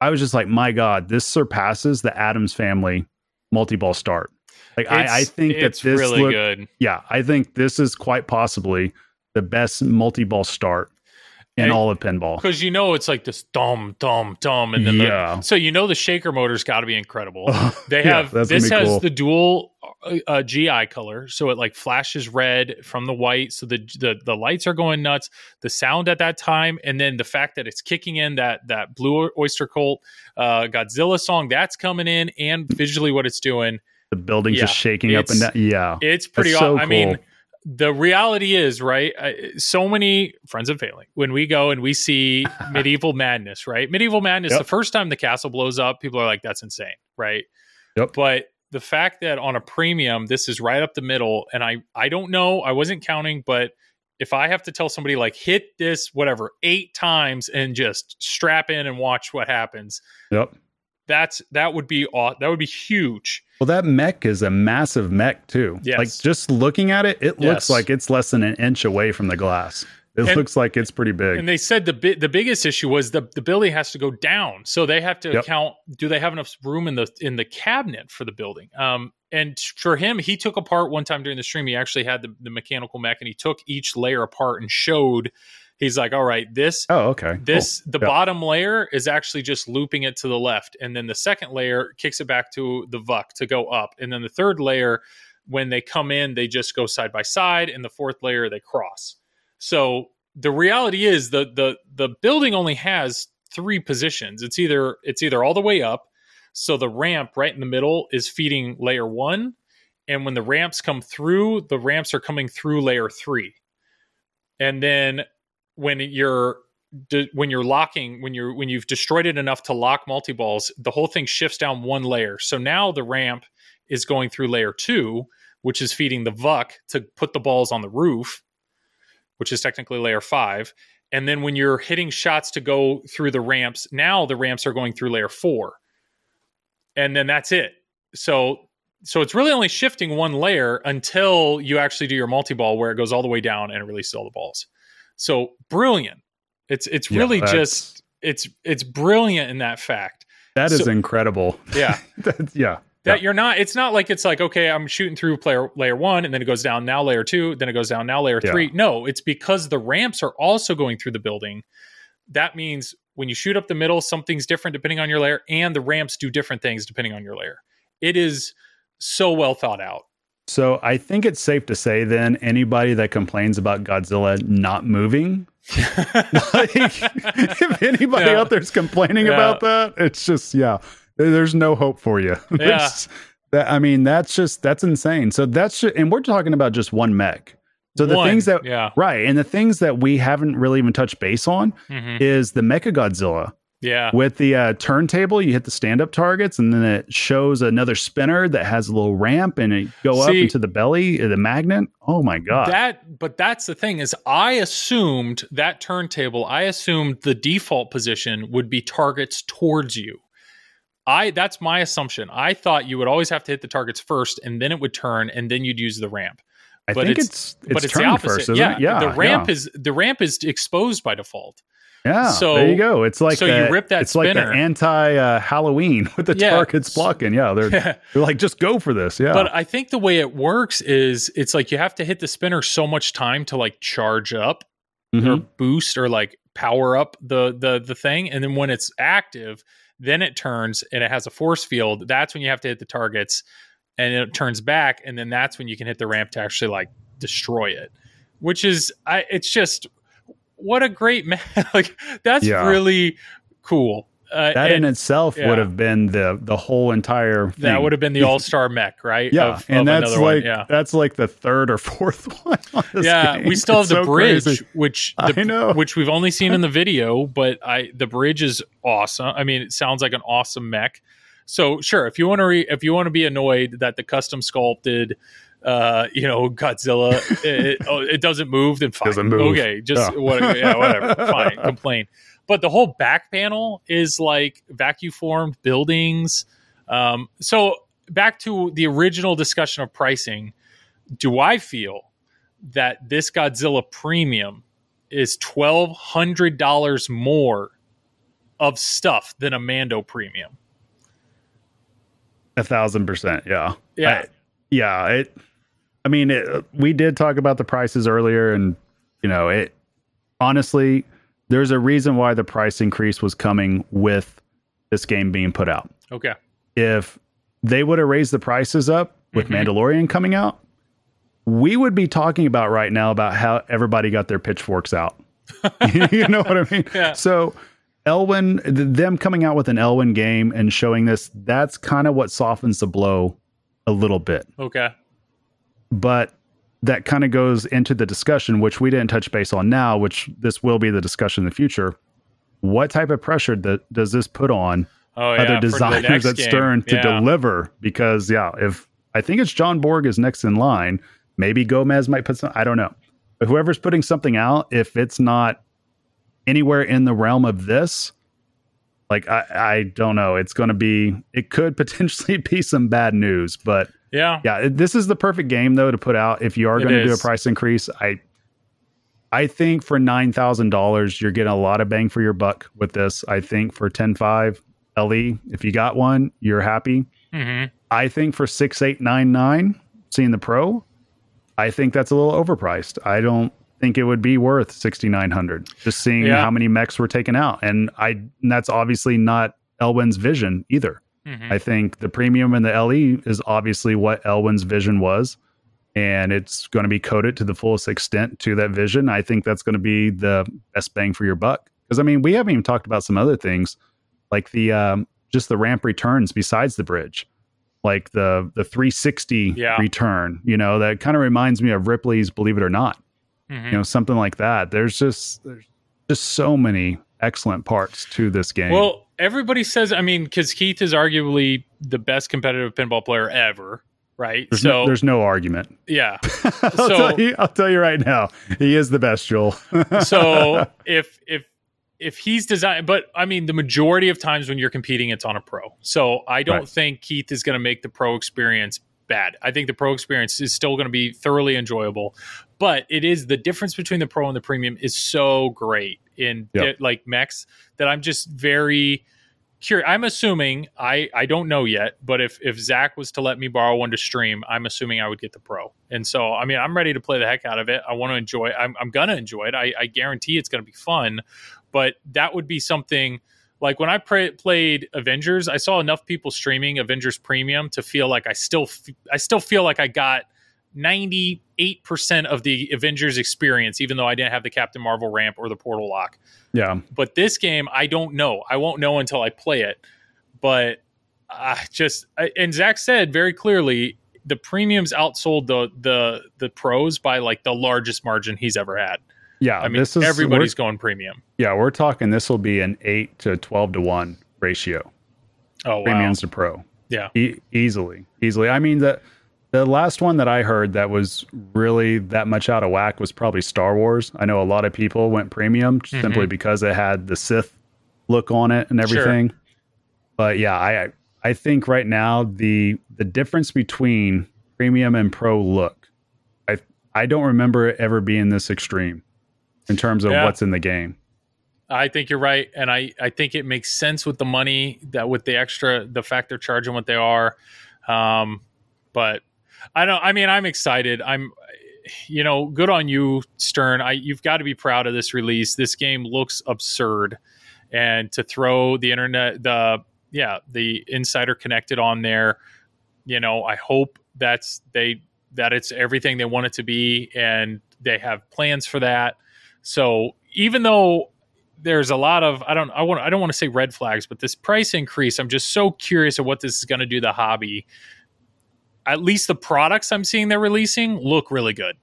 I was just like, my God, this surpasses the Addams family multi-ball start. Like I, I think that it's this really look- good yeah, I think this is quite possibly the best multi-ball start in And- all of pinball. because you know it's like this dum dum dum and then the- Yeah. so you know the shaker motor's got to be incredible They have that's this has cool. the dual uh, uh, GI color, so it like flashes red from the white. So the, the the lights are going nuts. The sound at that time, and then the fact that it's kicking in that that Blue Oyster Cult uh, Godzilla song that's coming in, and visually what it's doing, the building's Yeah, just shaking up and down. Yeah. it's pretty. That's so aw- I mean. The reality is, right? I, so many friends and family. When we go and we see Medieval Madness, right? Medieval Madness. Yep. The first time the castle blows up, people are like, "That's insane," right? Yep. But the fact that on a premium, this is right up the middle, and I I don't know, I wasn't counting, but if I have to tell somebody like hit this whatever eight times and just strap in and watch what happens, Yep. That's that would be aw- that would be huge. Well, that mech is a massive mech too. Yes. Like just looking at it, it Yes. looks like it's less than an inch away from the glass. It And- looks like it's pretty big. And they said the bi- the biggest issue was the the building has to go down, so they have to Yep. count. Do they have enough room in the in the cabinet for the building? Um, and for him, he took apart one time during the stream. He actually had the, the mechanical mech, and he took each layer apart and showed. He's like, all right, this oh, okay. Cool. this the Yeah. bottom layer is actually just looping it to the left, and then the second layer kicks it back to the VUK to go up, and then the third layer, when they come in, they just go side by side, and the fourth layer they cross. So the reality is the the the building only has three positions. It's either it's either all the way up, so the ramp right in the middle is feeding layer one, and when the ramps come through, the ramps are coming through layer three, and then when you're de- when you're locking when you're when you've destroyed it enough to lock multi balls, the whole thing shifts down one layer. So now the ramp is going through layer two, which is feeding the VUK to put the balls on the roof, which is technically layer five. And then when you're hitting shots to go through the ramps, now the ramps are going through layer four. And then that's it. So so it's really only shifting one layer until you actually do your multi-ball where it goes all the way down and releases all the balls. So brilliant. It's it's Yeah, really just it's it's brilliant in that fact. That is so- incredible. Yeah. That's- yeah. that Yeah. you're not it's not like it's like okay i'm shooting through player layer one and then it goes down now layer two then it goes down now layer Yeah. three no it's because the ramps are also going through the building that means when you shoot up the middle something's different depending on your layer and the ramps do different things depending on your layer it is so well thought out So I think it's safe to say then anybody that complains about Godzilla not moving, like, if anybody Yeah. out there's complaining Yeah. about that, it's just yeah, there's no hope for you. There's- that I mean, that's just that's insane. So that's just, and we're talking about just one mech. So the One, things that yeah right, and the things that we haven't really even touched base on Mhm. is the Mecha Godzilla. Yeah With the uh, turntable, you hit the stand up targets, and then it shows another spinner that has a little ramp, and it go up into the belly, uh, the magnet. Oh my god! That, but that's the thing is, I assumed that turntable. I assumed the default position would be targets towards you. I that's my assumption. I thought you would always have to hit the targets first, and then it would turn, and then you'd use the ramp. I but think it's- it's it's, but it's the opposite. first, yeah, it? Yeah, the ramp yeah. is the ramp is exposed by default. Yeah. so- there you go. It's like so you rip that spinner. It's like the anti uh, Halloween with the Yeah. targets blocking. Yeah, they're they're like just go for this. Yeah, But I think the way it works is it's like you have to hit the spinner so much time to like charge up or Mhm. boost or like power up the the the thing and then when it's active then it turns and it has a force field that's when you have to hit the targets and it turns back and then that's when you can hit the ramp to actually like destroy it which is i it's just what a great man like that's Yeah. really cool uh, that in itself yeah. would have been the the whole entire. Thing. that would have been the all-star mech right Yeah, Of- and of that's like yeah that's like the third or fourth one. On this yeah game. we still have It's the so bridge crazy. which I know. which we've only seen in the video but i the bridge is awesome i mean it sounds like an awesome mech so sure if you want to re, if you want to be annoyed that the custom sculpted uh you know godzilla it, it, oh, it doesn't move then fine Doesn't move. okay just Yeah. whatever yeah whatever fine complain but the whole back panel is like vacuum formed buildings um so back to the original discussion of pricing do I feel that this Godzilla premium is twelve hundred dollars more of stuff than a Mando premium? A thousand percent. Yeah. Yeah. I- yeah. It, I mean, it, we did talk about the prices earlier, and, you know, it honestly, there's a reason why the price increase was coming with this game being put out. Okay. If they would have raised the prices up with Mhm. Mandalorian coming out, we would be talking about right now about how everybody got their pitchforks out. you know what I mean? Yeah. So Elwin, th- them coming out with an Elwin game and showing this, that's kind of what softens the blow a little bit. Okay. But that kind of goes into the discussion, which we didn't touch base on now, which this will be the discussion in the future. What type of pressure that does this put on Oh yeah. other designers at. Stern to deliver? Because yeah, if I think it's John Borg is next in line, maybe Gomez might put some. I don't know. But whoever's putting something out, if it's not anywhere in the realm of this, like I, I don't know. It's going to be. It could potentially be some bad news, but Yeah. yeah, this is the perfect game though to put out if you are going to do a price increase. I I think for nine thousand dollars, you're getting a lot of bang for your buck with this. I think for ten five LE, if you got one, you're happy. hmm I think for six eight nine nine, seeing the pro, I think that's a little overpriced. I don't think it would be worth sixty nine hundred. Just seeing Yeah. how many mechs were taken out, and I and that's obviously not Elwin's vision either. Hmm I think the premium and the LE is obviously what Elwin's vision was, and it's going to be coded to the fullest extent to that vision. I think that's going to be the best bang for your buck. Because I mean, we haven't even talked about some other things, like the um, just the ramp returns besides the bridge, like the the 360 Yeah. return. You know, that kind of reminds me of Ripley's Believe It or Not. hmm You know, something like that. There's just there's just so many excellent parts to this game. Well, everybody says. I mean, because Keith is arguably the best competitive pinball player ever. Right. there's so no, there's no argument. yeah. I'll, So- tell you, I'll tell you right now, he is the best, Joel. so if if if he's designed but i mean the majority of times when you're competing it's on a pro so i don't Right. think keith is going to make the pro experience bad i think the pro experience is still going to be thoroughly enjoyable but it is the difference between the pro and the premium is so great in Yep. like mechs that i'm just very curious. I'm assuming I I don't know yet, but if if Zach was to let me borrow one to stream, I'm assuming I would get the pro. And so I mean, I'm ready to play the heck out of it. I want to enjoy. It. I'm I'm gonna enjoy it. I, I guarantee it's gonna be fun. But that would be something like when I pre- played Avengers, I saw enough people streaming Avengers Premium to feel like I still f- I still feel like I got 98% of the Avengers experience even though I didn't have the Captain Marvel ramp or the portal lock. Yeah. But this game I don't know. I won't know until I play it. But I just and Zach said very clearly the premiums outsold the the the pros by like the largest margin he's ever had. Yeah, I mean this is everybody's going premium. Yeah, we're talking this will be an eight to twelve to one ratio. Oh wow. Premiums to pro. Yeah. E- easily, easily. I mean the the last one that I heard that was really that much out of whack was probably Star Wars. I know a lot of people went premium simply because it had the Sith look on it and Mm-hmm. Sure. everything. But yeah, I I think right now the the difference between premium and pro look, I I don't remember it ever being this extreme in terms of Yeah. what's in the game. I think you're right, and I I think it makes sense with the money that with the extra the fact they're charging what they are, um, but I don't. I mean, I'm excited. I'm, you know, good on you, Stern. I you've got to be proud of this release. This game looks absurd, and to throw the internet the yeah the insider connected on there, you know, I hope that's they that it's everything they want it to be, and they have plans for that. So even though there's a lot of I don't I want I don't want to say red flags, but this price increase, I'm just so curious of what this is going to do the hobby. At least the products I'm seeing they're releasing look really good.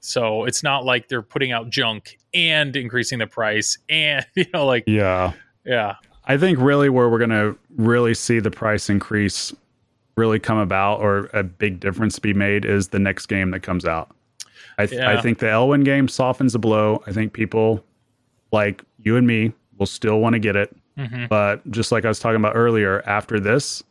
So it's not like they're putting out junk and increasing the price and you know like Yeah. yeah. I think really where we're going to really see the price increase really come about or a big difference be made is the next game that comes out. I, th- Yeah. I think the Elwin game softens the blow. I think people like you and me will still want to get it. Mhm. But just like I was talking about earlier, after this,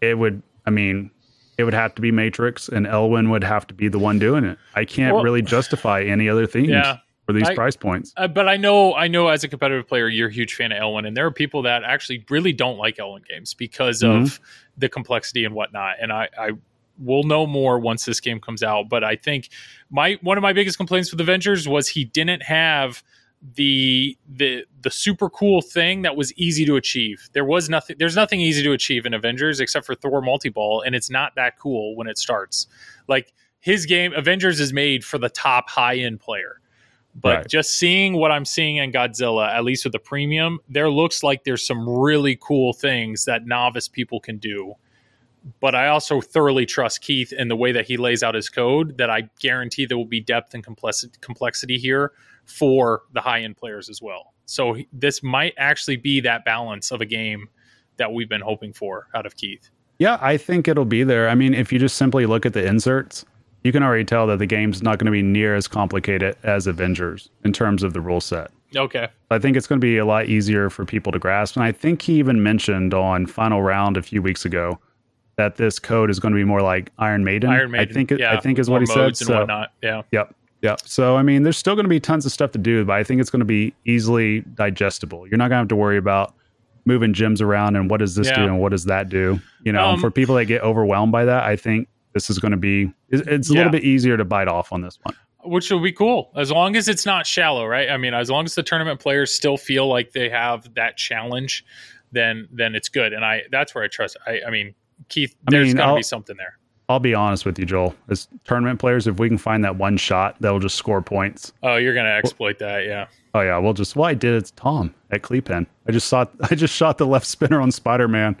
it would, I mean, it would have to be Matrix and Elwin would have to be the one doing it. I can't Well- really justify any other themes Yeah. for these I- price points. Uh, but I know, I know, as a competitive player, you're a huge fan of Elwin, and there are people that actually really don't like Elwin games because of the complexity and whatnot. And I, I will know more once this game comes out. But I think my one of my biggest complaints with Avengers was he didn't have the the the super cool thing that was easy to achieve. There was nothing. There's nothing easy to achieve in Avengers except for Thor multi ball, and it's not that cool when it starts. Like his game, Avengers is made for the top high end player. But Right. just seeing what I'm seeing in Godzilla, at least with the premium, there looks like there's some really cool things that novice people can do. But I also thoroughly trust Keith in the way that he lays out his code. That I guarantee there will be depth and complexity here for the high end players as well. So this might actually be that balance of a game that we've been hoping for out of Keith. Yeah, I think it'll be there. I mean, if you just simply look at the inserts, you can already tell that the game's not going to be near as complicated as Avengers in terms of the rule set. Okay. I think it's going to be a lot easier for people to grasp. And I think he even mentioned on Final Round a few weeks ago that this code is going to be more like Iron Maiden. Iron Maiden. I think it, yeah, I think is what he said. So, whatnot. Yeah. Yep. Yep. So I mean, there's still going to be tons of stuff to do, but I think it's going to be easily digestible. You're not going to have to worry about moving gems around and what does this do and what does that do. You know, Um, for people that get overwhelmed by that, I think this is going to be it's, it's a Yeah. little bit easier to bite off on this one. which will be cool as long as it's not shallow, right? I mean, as long as the tournament players still feel like they have that challenge, then then it's good. And I that's where I trust. I, I mean, Keith, I there's got to be something there. I'll be honest with you, Joel. As tournament players, if we can find that one shot that'll just score points. Oh, you're gonna exploit that, yeah. Oh yeah, we'll just well I did it's Tom at Clepen. I just saw I just shot the left spinner on Spider Man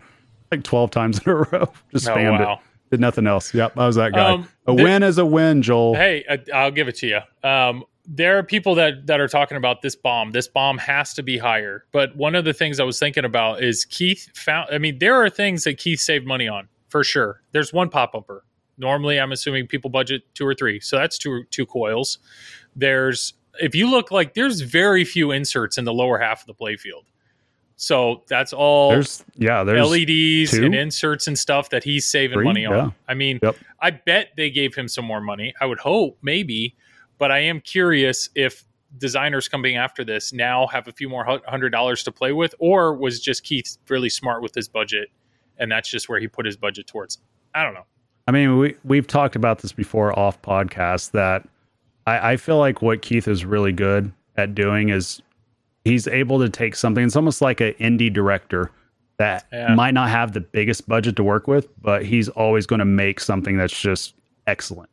like twelve times in a row. Just Oh, spammed wow. it. Did nothing else. Yep, I was that guy. Um, a there- win is a win, Joel. Hey, I, I'll give it to you. Um, there are people that that are talking about this BOM. This BOM has to be higher. But one of the things I was thinking about is Keith found. I mean, there are things that Keith saved money on for sure. There's one pop bumper. Normally, I'm assuming people budget two or three, so that's two two coils. There's if you look like there's very few inserts in the lower half of the playfield. So that's all There's yeah, there's LEDs two? and inserts and stuff that he's saving Three? money on. Yeah. I mean, Yep. I bet they gave him some more money. I would hope maybe, but I am curious if designers coming after this now have a few more hundred dollars to play with, or was just Keith really smart with his budget, and that's just where he put his budget towards? I don't know. I mean, we we've talked about this before off podcast that I, I feel like what Keith is really good at doing is he's able to take something. It's almost like an indie director that Yeah. might not have the biggest budget to work with, but he's always going to make something that's just excellent.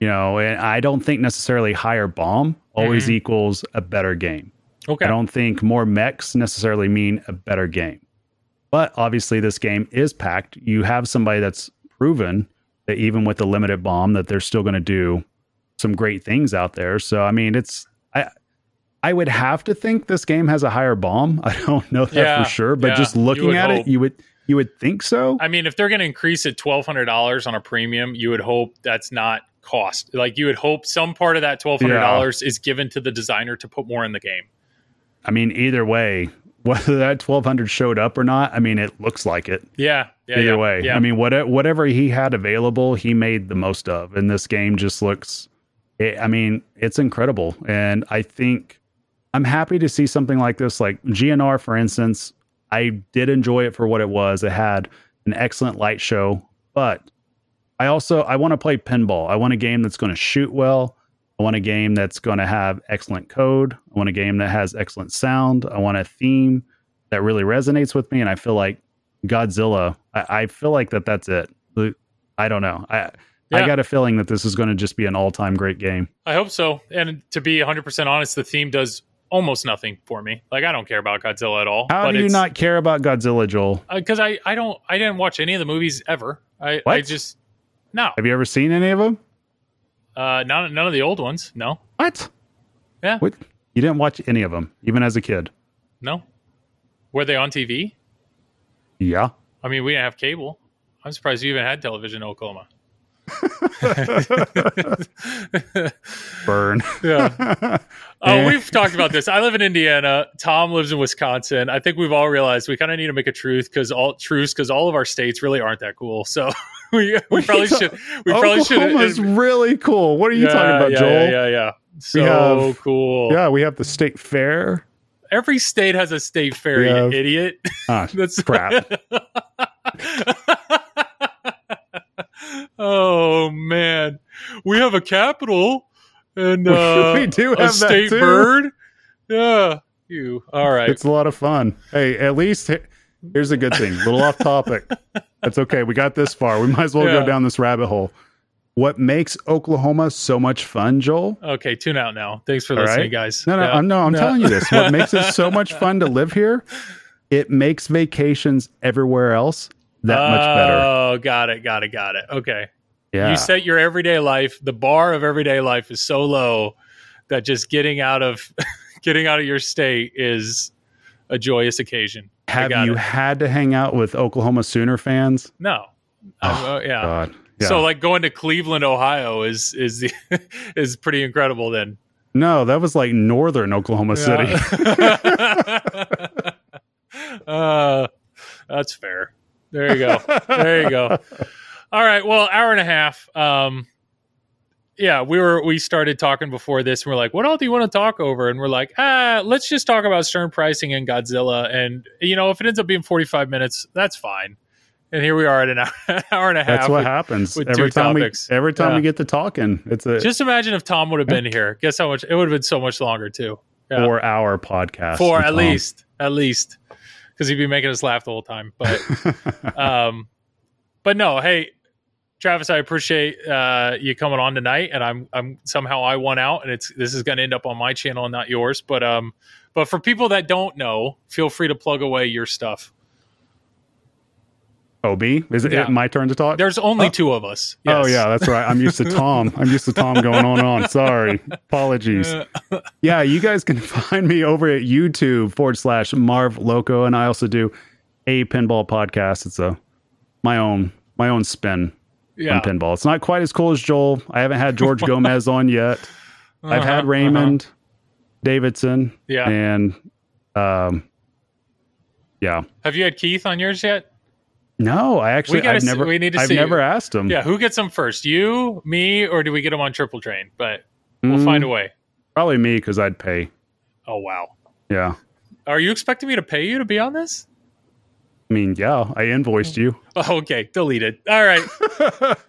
You know, and I don't think necessarily higher BOM always Mhm. equals a better game. Okay. I don't think more mechs necessarily mean a better game. But obviously this game is packed. You have somebody that's proven that even with the limited BOM that they're still going to do some great things out there. So I mean, it's I I would have to think this game has a higher BOM. I don't know that Yeah, for sure, but yeah, just looking at hope. it, you would you would think so. I mean, if they're going to increase it twelve hundred dollars on a premium, you would hope that's not cost. Like you would hope some part of that twelve hundred dollars is given to the designer to put more in the game. I mean, either way, whether that 1200 showed up or not, I mean, it looks like it. Yeah. Yeah. either yeah, way. Yeah. I mean, what, whatever he had available, he made the most of. And this game just looks, it, I mean, it's incredible. And I think I'm happy to see something like this. Like GNR, for instance, I did enjoy it for what it was. It had an excellent light show, but I also I want to play pinball. I want a game that's going to shoot well. I want a game that's going to have excellent code. I want a game that has excellent sound. I want a theme that really resonates with me. And I feel like Godzilla. I, I feel like that that's it. I don't know. I I got a feeling that this is going to just be an all time great game. I hope so. And to be 100% honest, the theme does almost nothing for me. Like I don't care about Godzilla at all. How do you not care about Godzilla, Joel? Uh, because I I don't I didn't watch any of the movies ever. I I just no. Have you ever seen any of them? Uh, none none of the old ones. No. What? Yeah. What? You didn't watch any of them, even as a kid? No. Were they on TV? Yeah. I mean, we didn't have cable. I'm surprised you even had television in Oklahoma. Burn. yeah. Oh, we've talked about this. I live in Indiana. Tom lives in Wisconsin. I think we've all realized we kind of need to make a truth because all truce because all of our states really aren't that cool. So we, we probably should we probably should Oklahoma's really cool. What are you yeah, talking about, yeah, Joel? Yeah, yeah, yeah. So have- cool. Yeah, we have the state fair. Every state has a state fair, We you have- idiot. Ah, That's crap. oh man, we have a capital and uh, We do a have that, state too. bird. Yeah, you. All right. It's a lot of fun. Hey, at least here's a good thing. A little off topic. That's okay. We got this far. We might as well Yeah. go down this rabbit hole. What makes Oklahoma so much fun, Joel? okay, tune out now. Thanks for All listening, right. guys. No, no, Yeah. I'm no, I'm No. telling you this. What makes it so much fun to live here? It makes vacations everywhere else that much better. Oh, got it, got it, got it. Okay. Yeah. You set your everyday life. The bar of everyday life is so low that just getting out of getting out of your state is a joyous occasion. Have you it. had to hang out with Oklahoma Sooner fans? No. I'm, uh, yeah. Yeah. So like going to Cleveland, Ohio is is the is pretty incredible then. no, that was like northern Oklahoma City. uh, that's fair. There you go. There you go. All right. Well, hour and a half. Um, yeah, we were we started talking before this, and we're like, "What all do you want to talk over?" And we're like, "Ah, let's just talk about Stern pricing and Godzilla." And you know, if it ends up being forty five minutes, that's fine. And here we are at an hour, hour and a half. That's what with- happens. with every time topics. we every time Yeah. we get to talking, it's a Just imagine if Tom would have been here. Guess how much it would have been so much longer too. Yeah. four hour podcast. Four at Tom. least, at least, because he'd be making us laugh the whole time. But um, but no, hey, Travis, I appreciate uh, you coming on tonight, and I'm I'm somehow I won out, and it's this is going to end up on my channel and not yours. But um, but for people that don't know, feel free to plug away your stuff. OB, is it Yeah. my turn to talk? There's only Oh. two of us. Oh yeah, that's right. I'm used to Tom. I'm used to Tom going on and on. Sorry, apologies. Yeah, you guys can find me over at YouTube forward slash Marv Loco, and I also do a pinball podcast. It's a my own my own spin yeah. on pinball. It's not quite as cool as Joel. I haven't had George Gomez on yet. I've Uh-huh, had Raymond Davidson, Yeah. and um, yeah. Have you had Keith on yours yet? No, I actually gotta I've see- never we need to I've see. never asked him. Yeah. Who gets them first? You, me, or do we get them on Triple Drain? But we'll Mm, find a way. Probably me because I'd pay. Oh wow. Yeah. Are you expecting me to pay you to be on this? I mean, yeah, I invoiced you. Oh, okay, deleted. All right.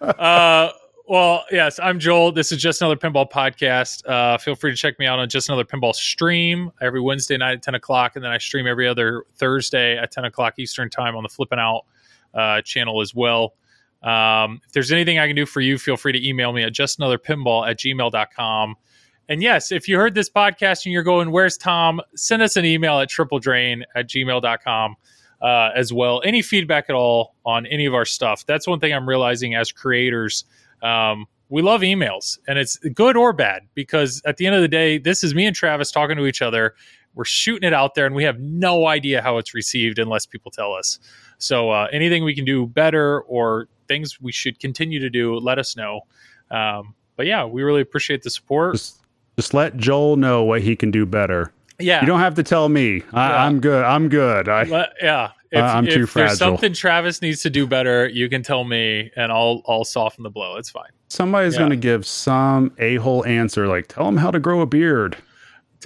uh, well, yes, I'm Joel. This is just another pinball podcast. Uh, feel free to check me out on just another pinball stream every Wednesday night at 10 o'clock, and then I stream every other Thursday at 10 o'clock Eastern time on the Flip N Out uh, channel as well. Um, if there's anything I can do for you, feel free to email me at justanotherpinball at gmail.com. And yes, if you heard this podcast and you're going, Where's Tom? Send us an email at tripledrain at gmail.com uh, as well. Any feedback at all on any of our stuff. That's one thing I'm realizing as creators um, we love emails and it's good or bad because at the end of the day, this is me and Travis talking to each other. We're shooting it out there and we have no idea how it's received unless people tell us. So uh, anything we can do better or things we should continue to do, let us know. Um, but yeah, we really appreciate the support. Just, just let Joel know what he can do better. Yeah. You don't have to tell me. I, Yeah. I'm good. I'm good. I, Let- yeah. If, Uh, I'm if too there's something Travis needs to do better, you can tell me and I'll I'll soften the blow. It's fine. somebody's Yeah. going to give some a hole answer like, tell him how to grow a beard.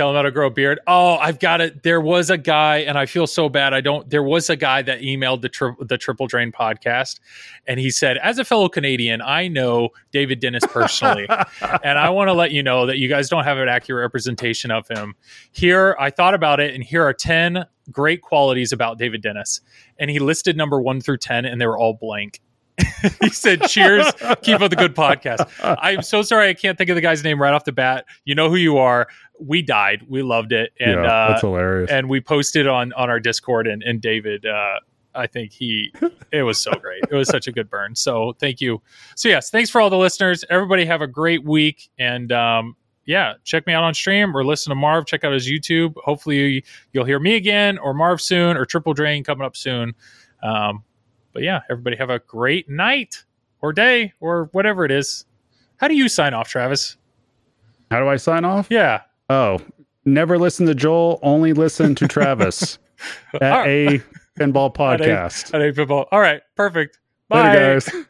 Tell him how to grow a beard. Oh, I've got it. There was a guy, and I feel so bad. I don't. There was a guy that emailed the tri- the Triple Drain podcast, and he said, "As a fellow Canadian, I know David Dennis personally, and I want to let you know that you guys don't have an accurate representation of him. Here, I thought about it, and here are ten great qualities about David Dennis, and he listed number one through ten, and they were all blank." he said, "Cheers, keep up the good podcast." I'm so sorry I can't think of the guy's name right off the bat. You know who you are. We died. We loved it, and yeah, uh, that's hilarious. and we posted on on our Discord. And and David, uh, I think he, it was so great. It was such a good burn. So thank you. So yes, thanks for all the listeners. Everybody have a great week, and um, yeah, check me out on stream or listen to Marv. Check out his YouTube. Hopefully you'll hear me again or Marv soon or Triple Drain coming up soon. Um, but yeah, everybody have a great night or day or whatever it is. How do you sign off, Travis? how do I sign off? Yeah. Oh, never listen to Joel. Only listen to Travis at right. a pinball At a- podcast. At a pinball. All right. Perfect. Bye. Later, guys.